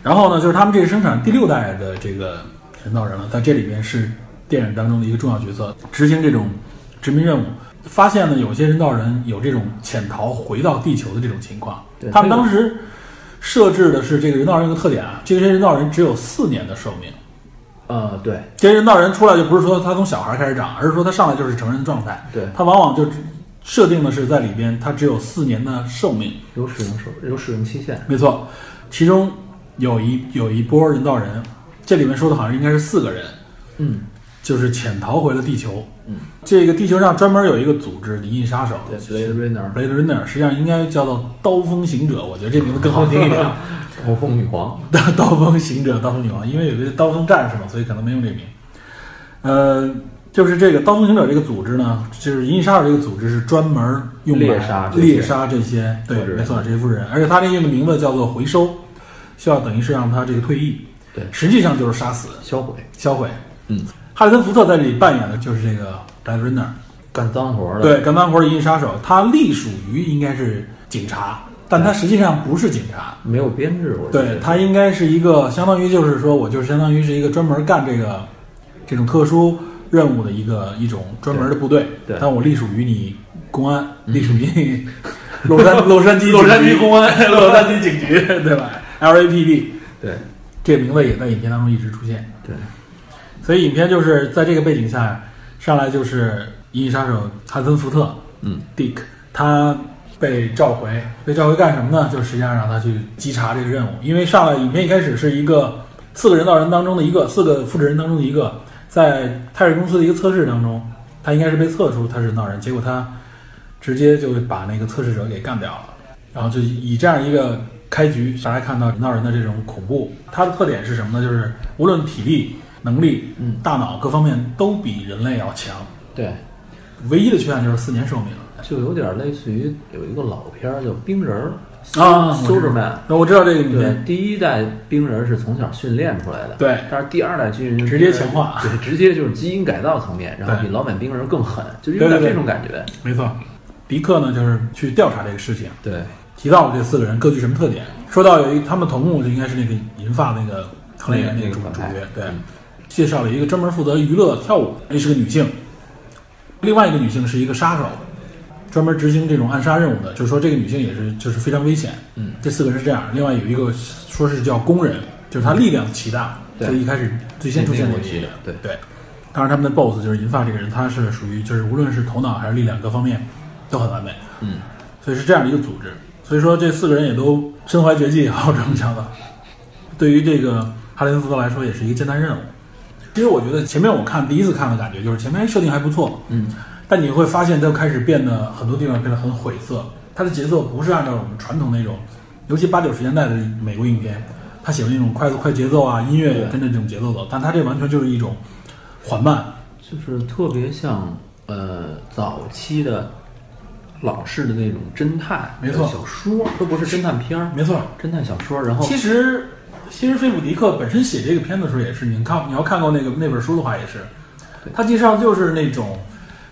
然后呢，就是他们这个生产第六代的这个人造人了，在这里边是电影当中的一个重要角色，执行这种殖民任务。发现呢，有些人造人有这种潜逃回到地球的这种情况对。他们当时设置的是这个人造人有个特点啊，这些人造人只有四年的寿命。呃，对这些人造人出来就不是说他从小孩开始长，而是说他上来就是成人状态。对，他往往就设定的是在里边，他只有四年的寿命。有使用寿有使用期限，没错，其中有一有一波人造人，这里面说的好像应该是四个人，嗯，就是潜逃回了地球。嗯，这个地球上专门有一个组织——银翼杀手对，Blade Runner，（Blade Runner），实际上应该叫做刀锋行者。我觉得这名字更好听一点。刀锋女皇，刀锋行者、刀锋女王，因为有一个刀锋战士嘛，所以可能没用这名。呃，就是这个刀锋行者这个组织呢，就是银翼杀手这个组织是专门用来猎杀猎杀这些，对没错，这些复制人，而且他这个名字叫做回收，需要等于是让他这个退役，对实际上就是杀死、销毁，销毁。嗯，哈里森福特在这里扮演的就是这个 Blade Runner，干脏活的，对，干脏活的银翼杀手，他隶属于应该是警察，但他实际上不是警察。没有编制，我对，他应该是一个相当于就是说我就是相当于是一个专门干这个这种特殊任务的一个一种专门的部队。对对。但我隶属于你公安，隶属于你 洛杉 洛杉矶洛杉矶公安 洛杉矶警局，对。吧？LAPD 对。这个名字也在影片当中一直出现。对。所以影片就是在这个背景下，上来就是《银翼杀手》汉森福特，嗯，Dick，他被召回，被召回干什么呢？就实际上让他去稽查这个任务，因为上来影片一开始是一个四个人造人当中的一个，四个复制人当中的一个，在泰瑞公司的一个测试当中，他应该是被测出他是人造人，结果他直接就把那个测试者给干掉了，然后就以这样一个开局，大家看到人造人的这种恐怖，它的特点是什么呢？就是无论体力、能力、嗯。大脑各方面都比人类要强，对，唯一的缺陷就是四年寿命。就有点类似于有一个老片儿叫《冰人儿》啊 Superman，那我知道这个影对，，第一代冰人是从小训练出来的，对。但是第二代军人直接强化。对，直接就是基因改造层面，然后比老版冰人更狠，就有点这种感觉。没错。迪克呢，就是去调查这个事情，对，提到了这四个人各具什么特点。说到有一他们头目就应该是那个银发那个那个那个主那个主角，对。嗯，介绍了一个专门负责娱乐跳舞，那是个女性，另外一个女性是一个杀手，专门执行这种暗杀任务的。就是说这个女性也是就是非常危险。嗯，这四个人是这样，另外有一个说是叫工人，就是他力量奇大，对就一开始最先出现的一个得，对对。当然，他们的 BOSS 就是银发这个人，他是属于就是无论是头脑还是力量各方面都很完美，嗯，所以是这样的一个组织。所以说这四个人也都身怀绝技，好这么讲的。对于这个哈林斯特来说，也是一个艰难任务。其实我觉得前面我看第一次看的感觉就是前面设定还不错，嗯，但你会发现它开始变得很多地方变得很晦涩，它的节奏不是按照我们传统那种，尤其八九十年代的美国影片，它喜欢那种快速快节奏啊，音乐也跟着这种节奏走，但它这完全就是一种缓慢，就是特别像呃早期的老式的那种侦探没错小说，都不是侦探片儿，没错。侦探小说。然后其实，其实菲普迪克本身写这个片子的时候也是，你看你要看过那个那本书的话也是，他介绍就是那种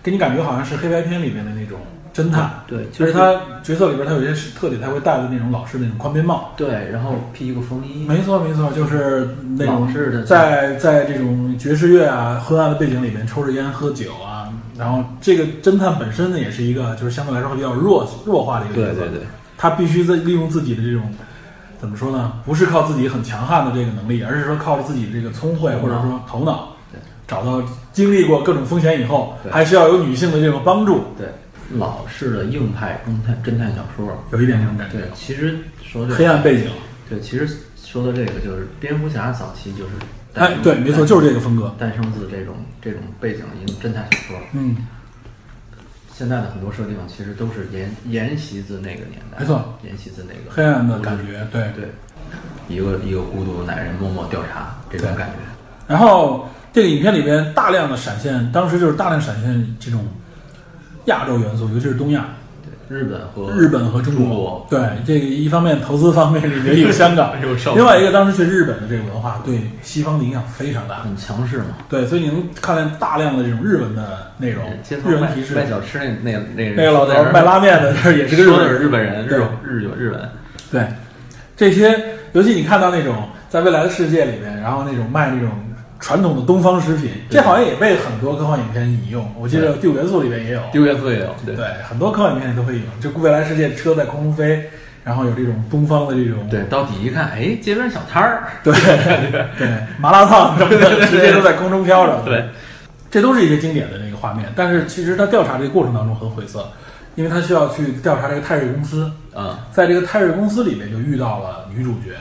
给你感觉好像是黑白片里面的那种侦探，对，就就是是他角色里边他有一些特点，他会戴的那种老式那种宽边帽。对，然后披一个风衣，没错没错，就是那种老式的在在这种爵士乐啊昏暗的背景里面抽着烟喝酒啊，然后这个侦探本身呢也是一个就是相对来说会比较弱弱化的一个角色，对对对，他必须在利用自己的这种怎么说呢？不是靠自己很强悍的这个能力，而是说靠着自己这个聪慧或者说头脑对，找到经历过各种风险以后，对。还需要有女性的这种帮助，对，老式的硬派侦探侦探小说。有一点这种感觉。对，，其实说这黑暗背景，对，其实说的这个就是蝙蝠侠早期就是哎对，没错，就是这个风格，诞生自这种这种背景的一种侦探小说。嗯，现在的很多设定其实都是沿沿袭自那个年代，没错，沿袭自那个黑暗的感觉，对。对，一个一个孤独的男人默默调查这种感觉。然后这个影片里边大量的闪现，当时就是大量闪现这种亚洲元素，尤其是东亚，对，日本和日本和中中国。对，这个一方面投资方面里面有香港 有，另外一个当时去日本的这个文化对西方的影响非常大。很强势嘛。对，所以你能看见大量的这种日文的内容，街头日文提示。卖小吃那那个那个那个老头儿卖拉面的，这 也是个日本人。日本人，日日有日本。对，这些尤其你看到那种在未来的世界里面，然后那种卖那种传统的东方食品，这好像也被很多科幻影片引用。我记得《第五元素》里面也有，第五元素也有，对对，很多科幻影片里都会有。就未来世界车在空中飞，然后有这种东方的这种对，到底一看，哎，街边小摊儿，对对麻辣烫什么的，直接都在空中飘着。对，这都是一些经典的那个画面。但是其实他调查这个过程当中很晦涩，因为他需要去调查这个泰瑞公司，嗯，在这个泰瑞公司里面就遇到了女主角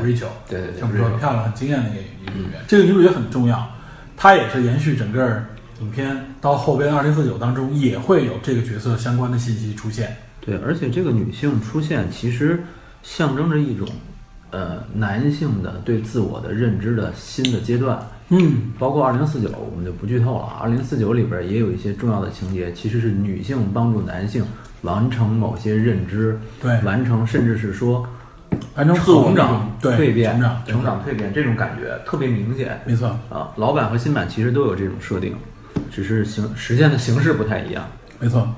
对 Rachel，对对对这么说 Rachel 漂亮、很惊艳的一个女主角。这个女主角很重要，她也是延续整个影片到后边二零四九当中也会有这个角色相关的信息出现。对，而且这个女性出现，其实象征着一种，呃，男性的对自我的认知的新的阶段。嗯，包括二零四九，我们就不剧透了。二零四九里边也有一些重要的情节，其实是女性帮助男性完成某些认知，对完成甚至是说完成自我成长、对蜕变、成长、成长蜕变这种感觉特别明显没错，啊。老版和新版其实都有这种设定，只是形实现的形式不太一样。没错。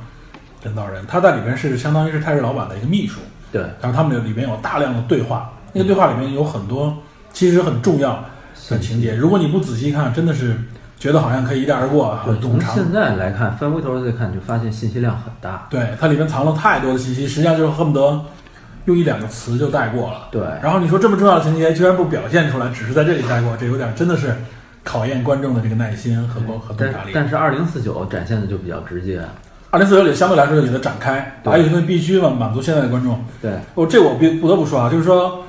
人造人，他在里边是相当于是泰瑞老板的一个秘书，对，然后他们里边有大量的对话，那个对话里面有很多其实很重要的情节，如果你不仔细看，真的是觉得好像可以一带而过，对，很冗长。从现在来看，翻回头再看，就发现信息量很大。对，它里面藏了太多的信息，实际上就是恨不得用一两个词就带过了。对然后你说这么重要的情节居然不表现出来，只是在这里带过，这有点真的是考验观众的这个耐心和和和洞察力。但是二零四九展现的就比较直接。二零四九里相对来说就给它展开，对还有一些东西必须嘛满足现在的观众。对，哦，这我必不得不说啊，就是说，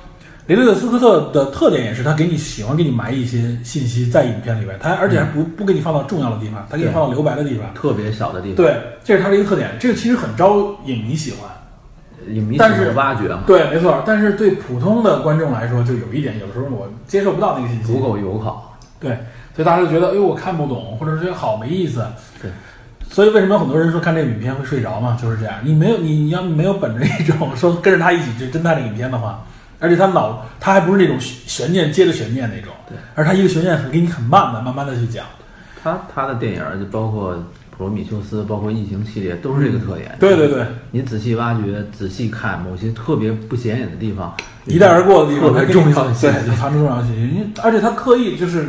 雷德利·斯科特的特点也是他给你喜欢给你埋一些信息在影片里边，他而且还不不给你放到重要的地方，他给你放到留白的地方。特别小的地方，对，这是他的一个特点，这个其实很招影迷喜欢。但是挖掘嘛，对，没错。但是对普通的观众来说，就有一点，有时候我接受不到那个信息足。够友好。对，所以大家就觉得，哎呦，我看不懂，或者是觉得好没意思。对。所以为什么很多人说看这个影片会睡着嘛？就是这样。你没有你你要没有本着一种说跟着他一起去侦探这个影片的话，而且他脑他还不是那种悬念接着悬念那种，对，而他一个悬念很给你很慢的慢慢的去讲。他他的电影就包括普罗米修斯，包括异形系列，都是这个特点。对对对，你仔细挖掘、仔细看某些特别不显眼的地方，一带而过的地方，特别重要的信息对，藏着重要信息。而且他刻意就是，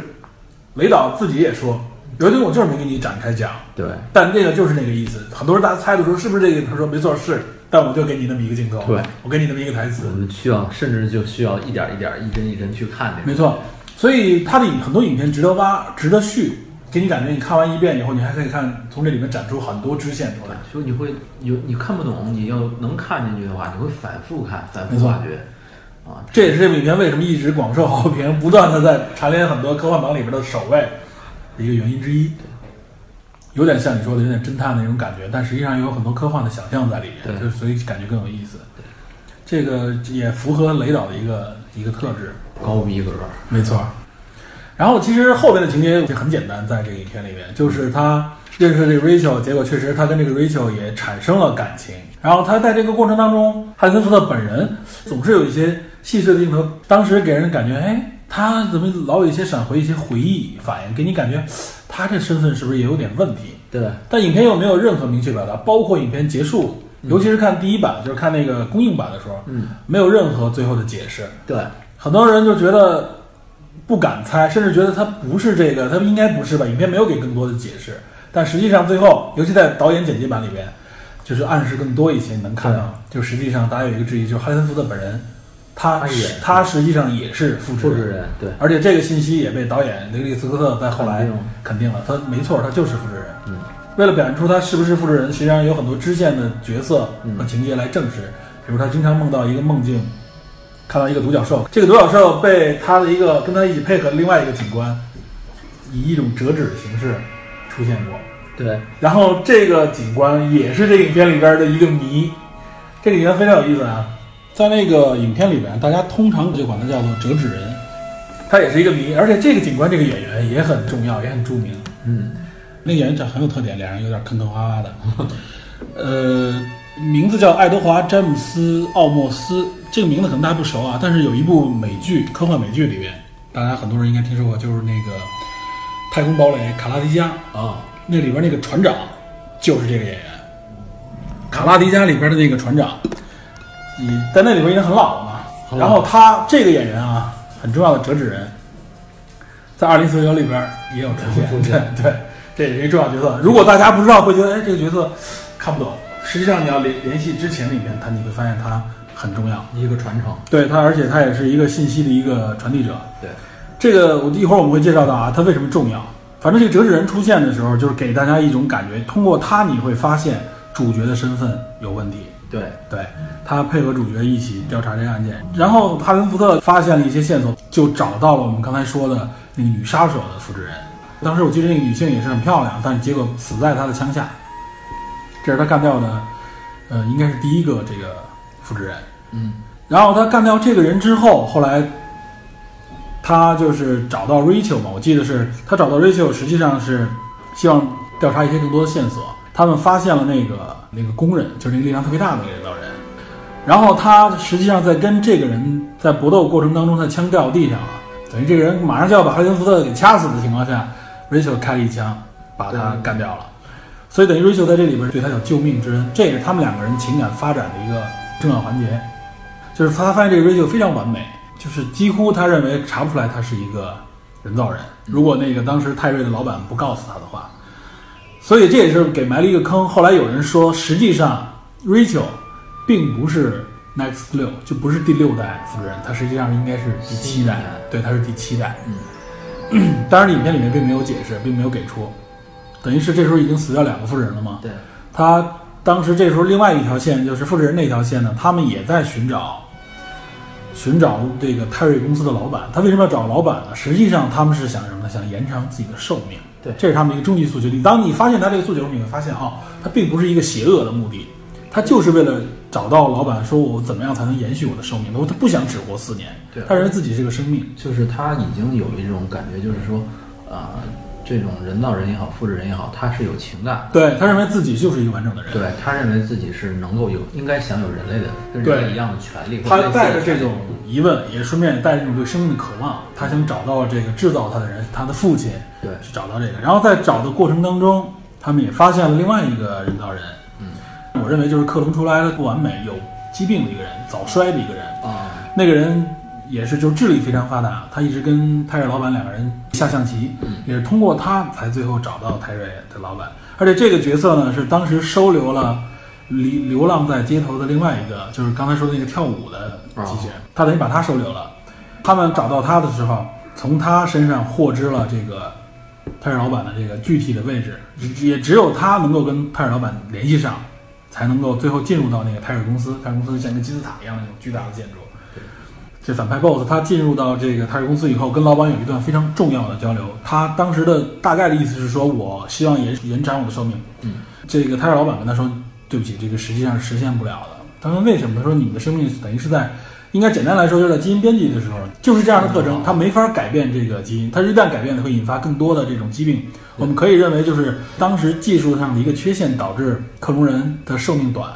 雷导自己也说，有的东西我就是没给你展开讲，对但这个就是那个意思。很多人大家猜的时候是不是这个？他说没错是，但我就给你那么一个镜头，对我给你那么一个台词我，们需要，甚至就需要一点一点、一帧一帧去看这个。没错。所以他的影很多影片值得挖，值得续，给你感觉你看完一遍以后，你还可以看从这里面展出很多支线出来。就你会有你看不懂，你要能看进去的话，你会反复看、反复挖掘啊。这也是这部影片为什么一直广受好评，不断的在蝉联很多科幻榜里边的首位。的一个原因之一。有点像你说的，有点侦探那种感觉，但实际上又有很多科幻的想象在里面，对就所以感觉更有意思。这个也符合雷导的一个一个特质。高逼格，没错。然后其实后边的情节就很简单，在这个影片里面，就是他认识这个 Rachel，结果确实他跟这个 Rachel 也产生了感情。然后他在这个过程当中，汉森福特本人总是有一些细碎的镜头，当时给人感觉，哎，他怎么老有一些闪回、一些回忆反应，给你感觉他这身份是不是也有点问题？对，但影片又没有任何明确表达，包括影片结束，尤其是看第一版，就是看那个公映版的时候，嗯，没有任何最后的解释。对，很多人就觉得不敢猜，甚至觉得他不是这个，他应该不是吧？影片没有给更多的解释，但实际上最后，尤其在导演剪辑版里边，就是暗示更多一些，你能看到，就实际上大家有一个质疑，就是哈里森福特本人，他他也他实际上也是复制人，对，而且这个信息也被导演雷利斯科特在后来肯定。肯定了，他没错，他就是复制人。嗯，为了表现出他是不是复制人，实际上有很多支线的角色和情节来证实，比如他经常梦到一个梦境，看到一个独角兽，这个独角兽被他的一个跟他一起配合的另外一个警官，以一种折纸的形式出现过。对，然后这个警官也是这个影片里边的一个谜，这个影片非常有意思啊。在那个影片里边，大家通常就管他叫做折纸人，他也是一个谜，而且这个警官这个演员也很重要，也很著名。嗯，那个演员长很有特点，脸上有点坑坑洼洼的。呃，名字叫爱德华·詹姆斯·奥莫斯，这个名字可能大家不熟啊，但是有一部美剧，科幻美剧里边，大家很多人应该听说过，就是那个《太空堡垒卡拉迪加》啊，那里边那个船长就是这个演员。卡拉迪加里边的那个船长，你在那里边已经很老了嘛。然后他这个演员啊，很重要的折纸人，在《二零四九》里边也有出现。对 对，这也是一个重要角色。如果大家不知道，会觉得哎这个角色看不懂。实际上你要联联系之前里面，他你会发现他很重要。一个传承，对他，而且他也是一个信息的一个传递者。对，这个我一会儿我们会介绍到啊，他为什么重要。反正这个折纸人出现的时候，就是给大家一种感觉，通过他你会发现主角的身份有问题。对，对他配合主角一起调查这个案件，然后哈伦福特发现了一些线索，就找到了我们刚才说的那个女杀手的复制人。当时我记得那个女性也是很漂亮，但结果死在他的枪下。这是他干掉的，呃，应该是第一个这个复制人。嗯，然后他干掉这个人之后，后来他就是找到 Rachel 嘛，我记得是他找到 Rachel，实际上是希望调查一些更多的线索。他们发现了那个那个工人，就是那个力量特别大的那个领导人。然后他实际上在跟这个人在搏斗过程当中，他枪掉地上了，等于这个人马上就要把哈里森福特给掐死的情况下，Rachel 开了一枪把他干掉了。所以等于 Rachel 在这里边对他有救命之恩，这也是他们两个人情感发展的一个重要环节。就是他发现这个 Rachel 非常完美，就是几乎他认为查不出来他是一个人造人。如果那个当时泰瑞的老板不告诉他的话，所以这也是给埋了一个坑。后来有人说，实际上 Rachel 并不是 Next 六，就不是第六代复制人，他实际上应该是第七代对，他是第七代。嗯，当然影片里面并没有解释，并没有给出，等于是这时候已经死掉两个复制人了嘛。对，他当时这时候另外一条线就是复制人那条线呢，他们也在寻找寻找这个泰瑞公司的老板。他为什么要找老板呢？实际上他们是想什么呢？想延长自己的寿命。对这是他们一个终极诉求。你当你发现他这个诉求，你会发现啊、他并不是一个邪恶的目的，他就是为了找到老板，说我怎么样才能延续我的寿命。他他不想只活四年对，他认为自己是个生命。就是他已经有一种感觉，就是说，啊、这种人造人也好，复制人也好，他是有情感。对他认为自己就是一个完整的人。对他认为自己是能够有应该享有人类的跟人类一样的权利，他带着这种疑问，也顺便带着这种对生命的渴望，他想找到这个制造他的人，他的父亲，对去找到这个。然后在找的过程当中，他们也发现了另外一个人造人，嗯，我认为就是克隆出来的不完美、有疾病的一个人，早衰的一个人。啊，那个人也是就智力非常发达，他一直跟泰瑞老板两个人下象棋，也是通过他才最后找到泰瑞的老板。而且这个角色呢，是当时收留了流流浪在街头的另外一个，就是刚才说的那个跳舞的机器人，他等于把他收留了。他们找到他的时候，从他身上获知了这个泰瑞老板的这个具体的位置，也只有他能够跟泰瑞老板联系上，才能够最后进入到那个泰瑞公司。泰瑞公司像一个金字塔一样的那种巨大的建筑。这反派 BOSS 他进入到这个泰瑞公司以后，跟老板有一段非常重要的交流。他当时的大概的意思是说，我希望延延长我的寿命。嗯，这个泰瑞老板跟他说，对不起，这个实际上是实现不了的。他说为什么？他说你们的生命等于是在，应该简单来说就是在基因编辑的时候，就是这样的特征，它没法改变这个基因，它一旦改变了会引发更多的这种疾病。我们可以认为就是当时技术上的一个缺陷导致克隆人的寿命短，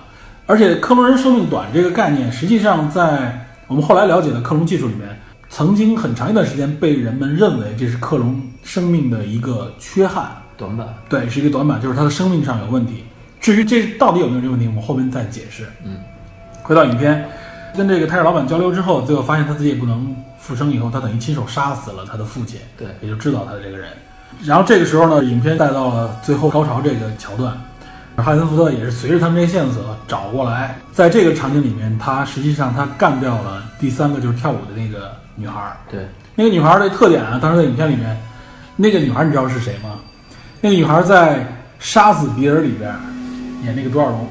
而且克隆人寿命短这个概念，实际上在我们后来了解的克隆技术里面，曾经很长一段时间被人们认为这是克隆生命的一个缺憾，短板。对，是一个短板，就是它的生命上有问题。至于这到底有没有这个问题，我们后面再解释。嗯，回到影片，跟这个泰尔老板交流之后，最后发现他自己也不能复生，以后他等于亲手杀死了他的父亲，对，也就知道他的这个人。然后这个时候呢，影片带到了最后高潮这个桥段，哈里森福特也是随着他们这些线索找过来，在这个场景里面，他实际上他干掉了第三个就是跳舞的那个女孩儿。对，那个女孩儿的特点啊，当时在影片里面，那个女孩儿你知道是谁吗？那个女孩儿在《杀死比尔》里边演那个多少龙，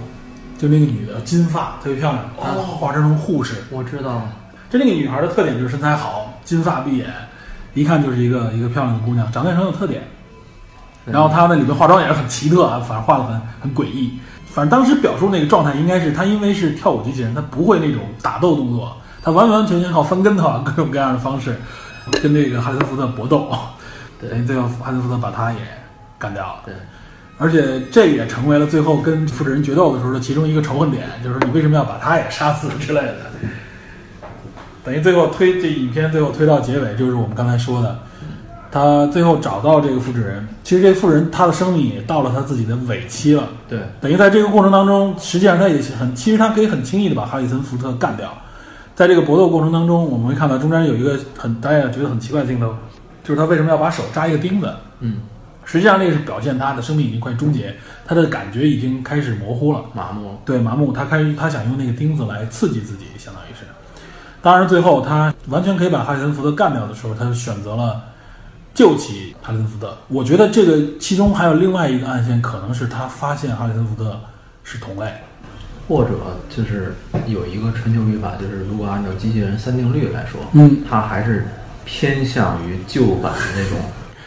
就那个女的，金发，特别漂亮，她化妆成护士。我知道。就那个女孩儿的特点就是身材好，金发碧眼，一看就是一个一个漂亮的姑娘，长得也很有特点。然后他那里面化妆也是很奇特啊，反正画的很很诡异。反正当时表述那个状态应该是他因为是跳舞机器人，他不会那种打斗动作，他完完全全靠翻跟头啊，各种各样的方式跟这个哈里森福特搏斗。等于最后哈里森福特把他也干掉了。对，而且这也成为了最后跟复制人决斗的时候的其中一个仇恨点，就是你为什么要把他也杀死之类的。等于最后推这影片最后推到结尾，就是我们刚才说的，他最后找到这个复制人，其实这复制人他的生命也到了他自己的尾期了。对，等于在这个过程当中，实际上他也很，其实他可以很轻易的把哈里森福特干掉。在这个搏斗过程当中，我们会看到中间有一个很大家觉得很奇怪的镜头，就是他为什么要把手扎一个钉子？嗯，实际上那个是表现他的生命已经快终结，他的感觉已经开始模糊了。麻木。对，麻木，他开始他想用那个钉子来刺激自己，相当于是。当然，最后他完全可以把哈里森福特干掉的时候，他就选择了救起哈里森福特。我觉得这个其中还有另外一个暗线，可能是他发现哈里森福特是同类，或者就是有一个传球语法，就是如果按照机器人三定律来说，嗯，它还是偏向于旧版的那种，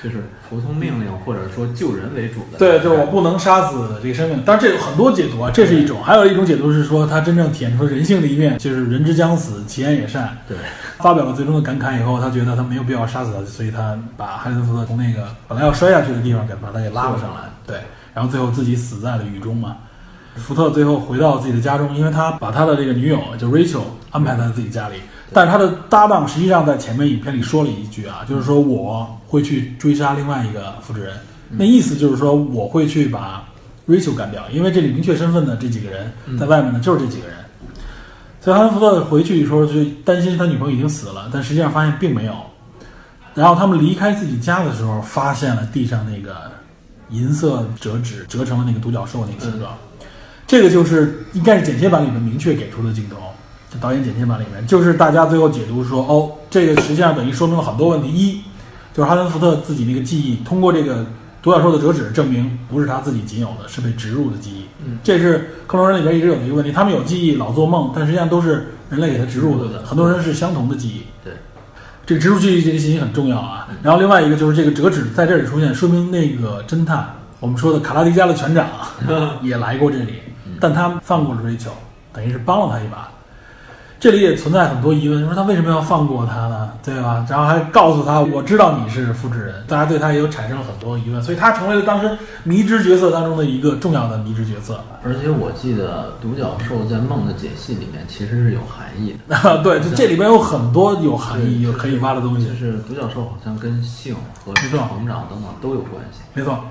就是服从命令或者说救人为主的。对，就是我不能杀死这个生命。当然，这有很多解读啊，这是一种；还有一种解读是说，他真正体现出人性的一面，就是人之将死，其言也善。对，发表了最终的感慨以后，他觉得他没有必要杀死他，所以他把哈里森福特从那个本来要摔下去的地方给把他给拉了上来。对，然后最后自己死在了雨中嘛。福特最后回到自己的家中，因为他把他的这个女友就 Rachel 安排在自己家里，但是他的搭档实际上在前面影片里说了一句啊，就是说我会去追杀另外一个复制人，那意思就是说我会去把 Rachel 干掉，因为这里明确身份的这几个人在外面呢就是这几个人。所以哈恩福特回去说就担心他女朋友已经死了，但实际上发现并没有。然后他们离开自己家的时候，发现了地上那个银色折纸折成了那个独角兽那个形状。这个就是应该是剪切版里面明确给出的镜头，就导演剪切版里面，就是大家最后解读说，哦，这个实际上等于说明了很多问题。一就是哈伦福特自己那个记忆，通过这个独角兽的折纸证明不是他自己仅有的，是被植入的记忆。嗯，这是克隆人里边一直有的一个问题，他们有记忆，老做梦，但实际上都是人类给他植入的，很多人是相同的记忆。对，这个植入记忆这个信息很重要啊。然后另外一个就是这个折纸在这里出现，说明那个侦探，我们说的卡拉迪加的船长 也来过这里。但他放过了瑞秋，等于是帮了他一把。这里也存在很多疑问，说他为什么要放过他呢？对吧？然后还告诉他，我知道你是复制人。大家对他也有产生了很多疑问，所以他成为了当时迷之角色当中的一个重要的迷之角色。而且我记得独角兽在梦的解析里面其实是有含义的。对，就这里边有很多有含义、有可以挖的东西。就是独角兽好像跟性和成长等等都有关系。没错。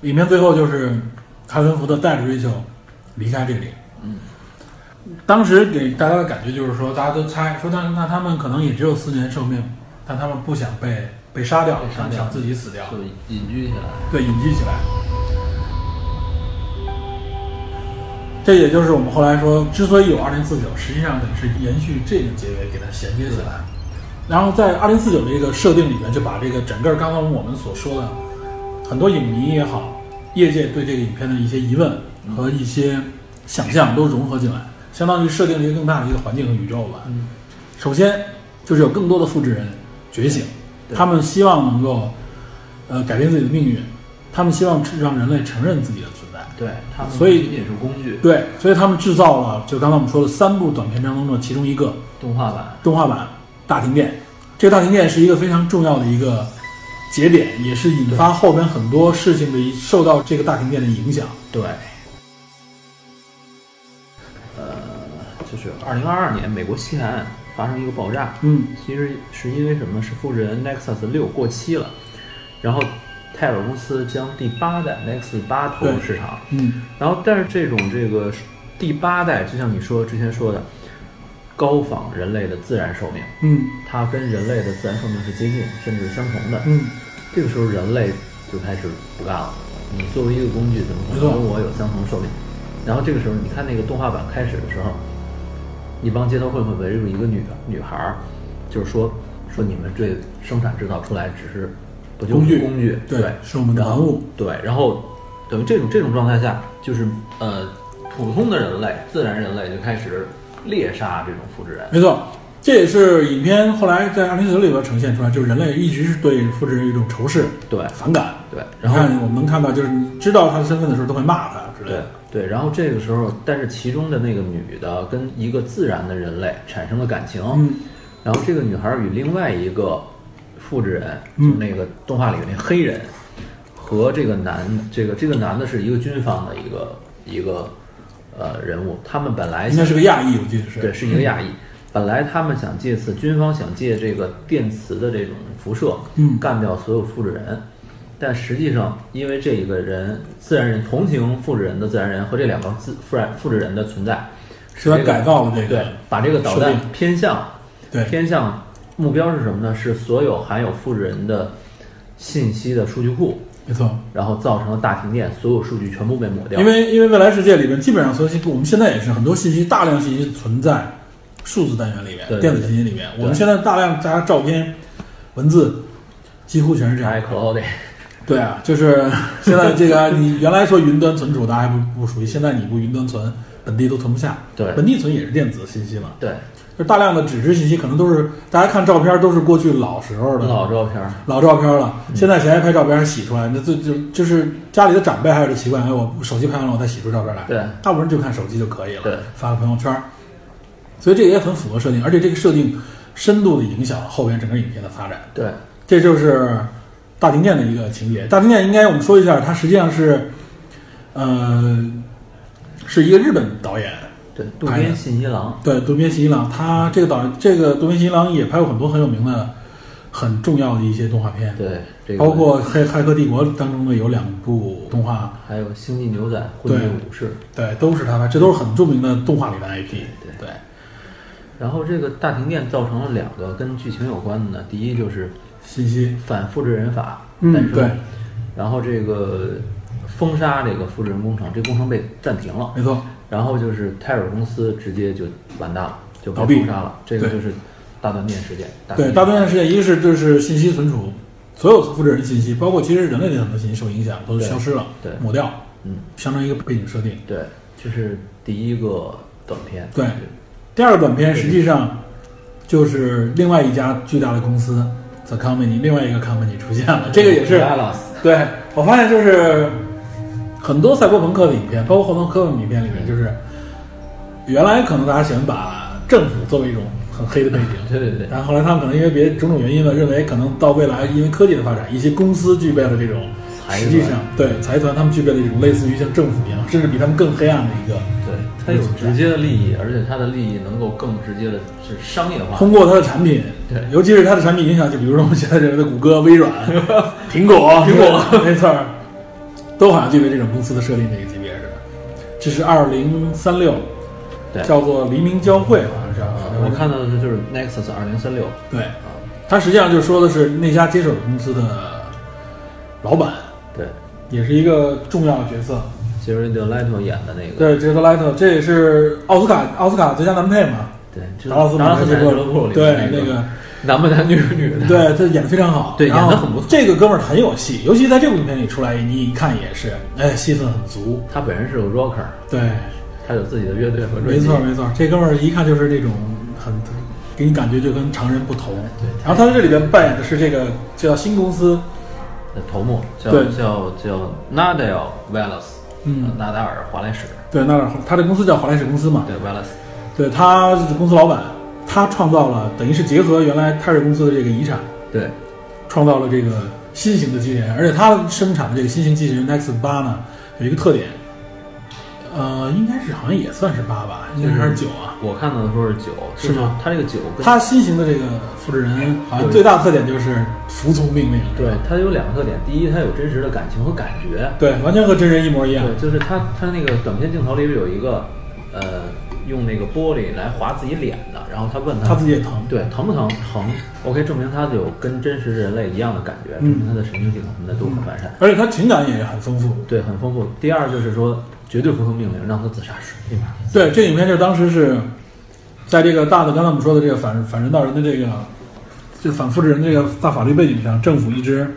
里面最后就是。卡森福特带着瑞秋离开这里。嗯，当时给大家的感觉就是说，大家都猜说，那那他们可能也只有四年寿命，但他们不想被被杀掉，想想自己死掉，就隐居起来。对，隐居起来。这也就是我们后来说，之所以有二零四九，实际上等于是延续这个结尾，给它衔接起来。然后在二零四九这个设定里面，就把这个整个刚刚我们所说的很多影迷也好。业界对这个影片的一些疑问和一些想象都融合进来，相当于设定了一个更大的一个环境和宇宙吧。嗯，首先就是有更多的复制人觉醒，他们希望能够呃改变自己的命运，他们希望让人类承认自己的存在。对他们所以不仅仅是工具，对，所以他们制造了就刚才我们说的三部短片当中的其中一个动画版，动画版《大停电》。这个大停电是一个非常重要的一个节点，也是引发后边很多事情的一受到这个大停电的影响。对，是二零二二年美国西海岸发生一个爆炸，嗯，其实是因为什么？是复制人 Nexus 六过期了，然后泰尔公司将第八代 Nexus 八投入市场，嗯，然后但是这种这个第八代，就像你说之前说的，高仿人类的自然寿命，嗯它跟人类的自然寿命是接近甚至是相同的，嗯，这个时候人类就开始不干了。你作为一个工具，怎么可能跟我有相同寿命？然后这个时候，你看那个动画版开始的时候，一帮街头混混围住一个女女孩儿，就是说说你们这生产制造出来只是不就是工具工具对对，是我们的玩物对，然后等于这种这种状态下，就是呃普通的人类、自然人类就开始猎杀这种复制人。没错，这也是影片后来在二零四九里边呈现出来，就是人类一直是对复制人有一种仇视、对反感。对，然后，我们能看到，就是你知道他的身份的时候，都会骂他之类对的。对，然后这个时候，但是其中的那个女的跟一个自然的人类产生了感情，嗯然后这个女孩与另外一个复制人，嗯就是那个动画里的那黑人，和这个男，这个这个男的是一个军方的一个一个呃人物，他们本来应该是个亚裔，我记得是。对，是一个亚裔。本来他们想借此，军方想借这个电磁的这种辐射，嗯干掉所有复制人。但实际上，因为这一个人自然人同情复制人的自然人和这两个自复然复制人的存在，是他改造了这个对，把这个导弹偏向对偏向目标是什么呢？是所有含有复制人的信息的数据库，没错。然后造成了大停电，所有数据全部被抹掉。因为因为未来世界里面基本上所有信息，我们现在也是很多信息大量信息存在数字单元里面、电子信息里面。我们现在大量加照片、文字，几乎全是这样。iCloud 对啊，就是 现在这个你原来说云端存储，大家还不不熟悉，现在你不云端存，本地都存不下。对本地存也是电子信息嘛，对就大量的纸质信息，可能都是大家看照片都是过去老时候的老照片，老照片了，现在谁还拍照片洗出来？那就就就是家里的长辈还有这习惯，哎，我手机拍完了，我再洗出照片来。对大部分人就看手机就可以了，对，发个朋友圈。所以这也很符合设定，而且这个设定深度的影响了后边整个影片的发展。对这就是大停电的一个情节。大停电应该我们说一下，它实际上是，呃，是一个日本导演，对，渡边信一郎，对，渡边信一郎，他这个导这个渡边信一郎也拍过很多很有名的、很重要的一些动画片，对这个包括《黑骇客帝国》当中的有两部动画，还有《星际牛仔》《混沌武士》。对，都是他拍，这都是很著名的动画里的 IP。对对，然后这个大停电造成了两个跟剧情有关的呢，第一就是信息，反复制人法嗯对，然后这个封杀这个复制人工程，这工程被暂停了，没错，然后就是泰尔公司直接就完蛋了，就被封杀了，这个就是大断电事件。对，大断电事件，一个是就是信息存储，所有复制人的信息，包括其实人类的很多信息受影响，都消失了，对抹掉，嗯，相当于一个背景设定。对，这是第一个短片。对第二个短片实际上就是另外一家巨大的公司 The Company，另外一个 Company 出现了，这个也是对我发现就是很多赛博朋克的影片，包括后头科幻影片里面，就是原来可能大家喜欢把政府作为一种很黑的背景，对对对。但后来他们可能因为别种种原因吧，认为可能到未来因为科技的发展，一些公司具备了这种，财团。实际上对财团他们具备了一种类似于像政府一样，甚至比他们更黑暗的一个，对，它有直接的利益，而且它的利益能够更直接的是商业化。通过它的产品，对尤其是它的产品影响，就比如说我们现在认为的谷歌、微软、苹果、苹果，没错儿，都好像具备这种公司的设定这个级别似的。这是二零三六，对叫做黎明交汇，好像是我看到的就是 Nexus 二零三六对，啊，它实际上就说的是那家接手公司的老板，对，也是一个重要的角色。杰瑞德莱特演的那个，对，杰德莱特，这也是奥斯卡奥斯卡最佳男配嘛，对，就是达拉斯达拉斯俱俱乐部里对面那个。男不男女不女的，对他演的非常好，对演的很不错。这个哥们儿很有戏，尤其在这部影片里出来，你一看也是，哎，戏份很足。他本人是个 rocker，对，他有自己的乐队和没错没错，这哥们儿一看就是那种很给你感觉就跟常人不同。对然后他在这里边扮演的是这个叫新公司，的头目叫对。叫叫 Nadal Wallace，嗯。纳达尔华莱士，对，纳达尔他这公司叫华莱士公司嘛，对 Wallace，对，他是公司老板，他创造了等于是结合原来泰瑞公司的这个遗产，对。创造了这个新型的机器人，而且他生产的这个新型机器人 Nex 八呢，有一个特点，呃，应该是好像也算是八吧，应该是还是九啊。我看到的说是九，是吗他这个九跟它新型的这个复制人，好像最大的特点就是服从命令，对它有两个特点，第一它有真实的感情和感觉，对，完全和真人一模一样。对，就是他他那个短片镜头里边有一个，呃，用那个玻璃来划自己脸的，然后他问他自己也疼，对疼不疼？疼，OK，证明他有跟真实人类一样的感觉，证明他的神经系统什么的都很完善，而且他情感也很丰富。对，很丰富。第二就是说绝对服从命令，让他自杀是对吧。对，这影片就当时是在这个大的刚才我们说的这个反反人道人的这个就反复制人这个大法律背景上，政府一直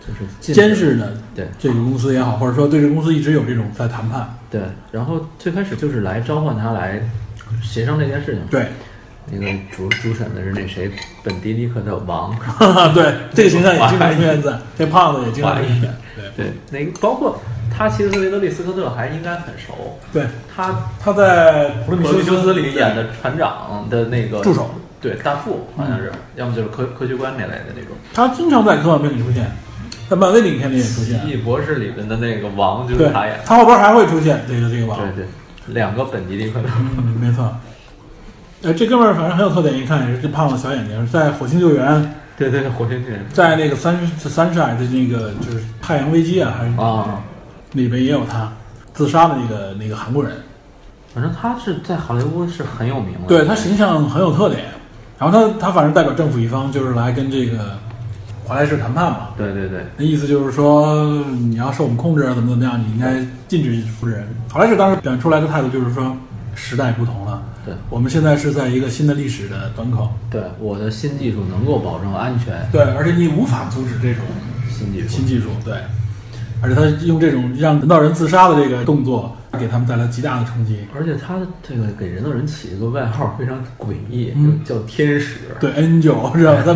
就是监视着对这个公司也好，或者说对这个公司一直有这种在谈判。对，然后最开始就是来召唤他来协商这件事情。对，那个主主审的是那谁，本迪迪克的王，对，这个形象也经常出现在这胖子也经常出现。对对，那个包括他其实和雷德利·斯科特还应该很熟，对，他他在《普罗米《修斯》里演的船长的那个助手，对大副好像是，要么就是科科学官那类的那种。他经常在科幻片里出现，在漫威的影片里也出现。异博士里面的那个王就是他演，他后边还会出现这个这个王。对对，两个本迪迪克的。嗯，没错。哎，这哥们儿反正很有特点，一看也是这胖子小眼睛，在《火星救援》对对，火星救援在那个三三十矮的那个就是太阳危机啊，还是啊，里边也有他自杀的那个那个韩国人，反正他是在好莱坞是很有名的。对他形象很有特点。然后他他反正代表政府一方，就是来跟这个华莱士谈判嘛。对对对那意思就是说，你要受我们控制啊，怎么怎么样，你应该禁止复制人。华莱士当时表现出来的态度就是说，时代不同了，对我们现在是在一个新的历史的端口，对，我的新技术能够保证安全。对，而且你无法阻止这种新技术新技术，对，而且他用这种让人道人自杀的这个动作，给他们带来极大的冲击。而且他这个给人造人起一个外号非常诡异，嗯叫天使。对，Angel 知道吧？他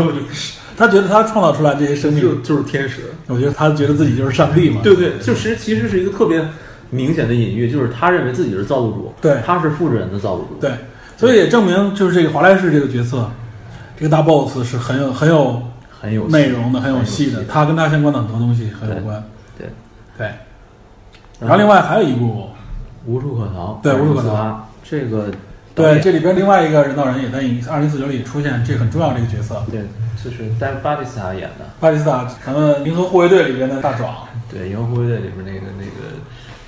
他觉得他创造出来这些生命，就就是天使。我觉得他觉得自己就是上帝嘛。对对，就是其实是一个特别明显的隐喻，就是他认为自己是造物主，对他是复制人的造物主。对，所以也证明就是这个华莱士这个角色，这个大 boss 是很有很有很有内容的，很有戏的。他跟他相关的很多东西很有关。对，然后另外还有一部，无处可逃。对无处可逃逃。这个对，这里边另外一个人造人也在《二零四九》里出现，这很重要这个角色。对，这是戴巴蒂斯塔演的。巴蒂斯塔，咱们《银河护卫队》里边的大壮，对，《银河护卫队》里边那个那个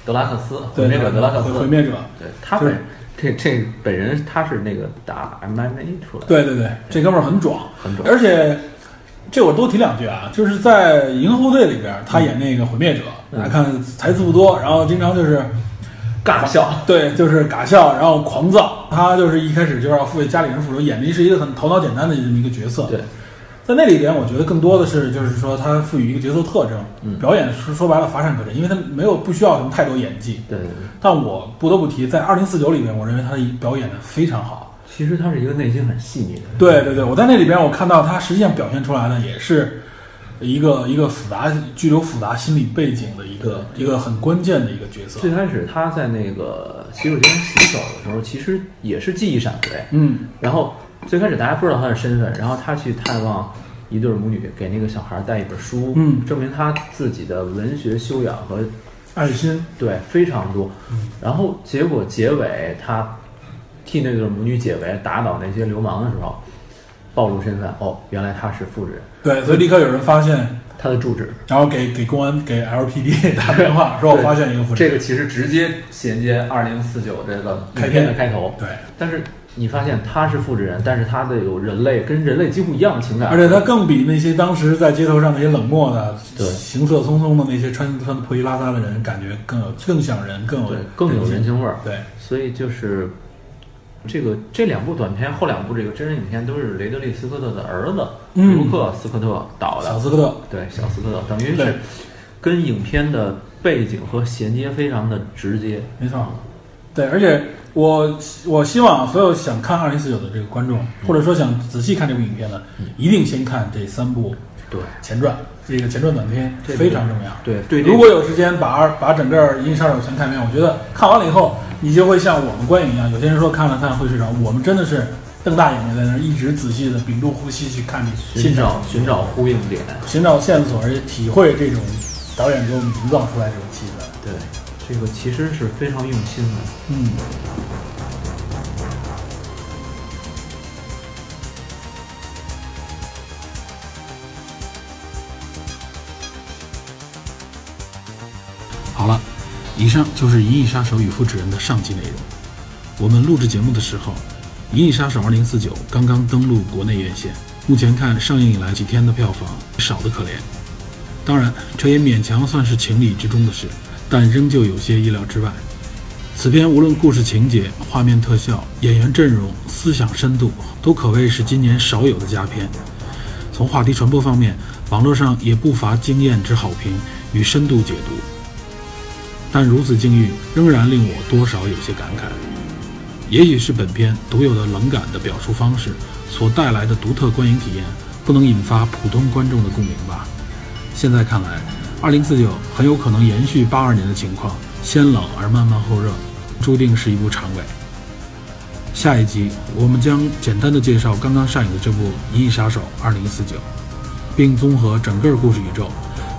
德拉克斯，对，毁灭者德拉克斯，毁灭者，对他就是本这这本人他是那个打 MMA 出来的，对对对，这哥们儿很壮，很壮而且这我多提两句啊，就是在《银河护卫队》里边，他演那个毁灭者，嗯大家看台词不多，然后经常就是尬笑。对，就是尬笑，然后狂躁。他就是一开始就要为家里人复仇，演的是一个很头脑简单的这么一个角色。对，在那里边，我觉得更多的是就是说他赋予一个角色特征，嗯表演是说白了乏善可陈，因为他没有不需要什么太多演技。对对对，但我不得不提，在二零四九里面，我认为他的表演的非常好。其实他是一个内心很细腻的人。对对对，我在那里边我看到他实际上表现出来的也是一个一个复杂具有复杂心理背景的一个一个很关键的一个角色。最开始他在那个洗手间洗手的时候，其实也是记忆闪回。嗯，然后最开始大家不知道他的身份，然后他去探望一对母女，给那个小孩带一本书，嗯证明他自己的文学修养和爱心，对非常多。然后结果结尾他替那对母女解围，打倒那些流氓的时候，暴露身份，哦，原来他是复制人，对，所以立刻有人发现，他的住址。然后给给公安给 LPD 打电话，说我发现一个复制人。这个其实直接衔接二零四九这个开影片的开头。对，但是你发现他是复制人，但是他的有人类跟人类几乎一样的情感，而且他更比那些当时在街头上那些冷漠的、对行色匆匆的那些穿穿的破衣拉撒的人，感觉更有更像人，更有对更有人情味儿。对，所以就是这个这两部短片，后两部这个真人影片都是雷德利·斯科特的儿子嗯卢克·斯科特导的。小斯科特，对，小斯科特等于对是跟影片的背景和衔接非常的直接。没错。对，而且我我希望所有想看二零四九的这个观众，或者说想仔细看这部影片的，一定先看这三部对前传，这个前传短片这非常重要。对对，如果有时间把二把整个《银翼杀手》全看一遍，我觉得看完了以后，你就会像我们观影一样。有些人说看了看会睡着，我们真的是瞪大眼睛在那儿一直仔细的屏住呼吸去看你寻找寻找呼应点，寻找线索，而且体会这种导演给我们营造出来这种气氛。对，这个其实是非常用心的。嗯。以上就是《银翼杀手与复制人》的上集内容。我们录制节目的时候，《银翼杀手2049》刚刚登陆国内院线，目前看上映以来几天的票房少得可怜。当然，这也勉强算是情理之中的事，但仍旧有些意料之外。此片无论故事情节、画面特效、演员阵容、思想深度，都可谓是今年少有的佳片。从话题传播方面，网络上也不乏惊艳之好评与深度解读。但如此境遇，仍然令我多少有些感慨。也许是本片独有的冷感的表述方式所带来的独特观影体验，不能引发普通观众的共鸣吧。现在看来，二零四九很有可能延续八二年的情况，先冷而慢慢后热，注定是一部长尾。下一集我们将简单的介绍刚刚上映的这部《银翼杀手二零四九》，并综合整个故事宇宙，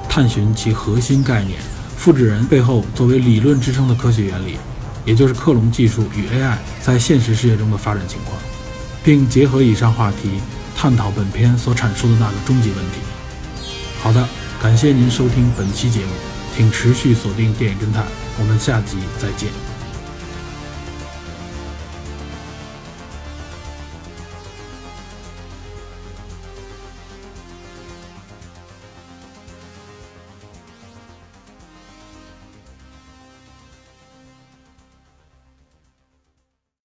探寻其核心概念——复制人背后作为理论支撑的科学原理，也就是克隆技术与 AI 在现实世界中的发展情况，并结合以上话题，探讨本片所阐述的那个终极问题。好的。感谢您收听本期节目，请持续锁定电影侦探，我们下集再见。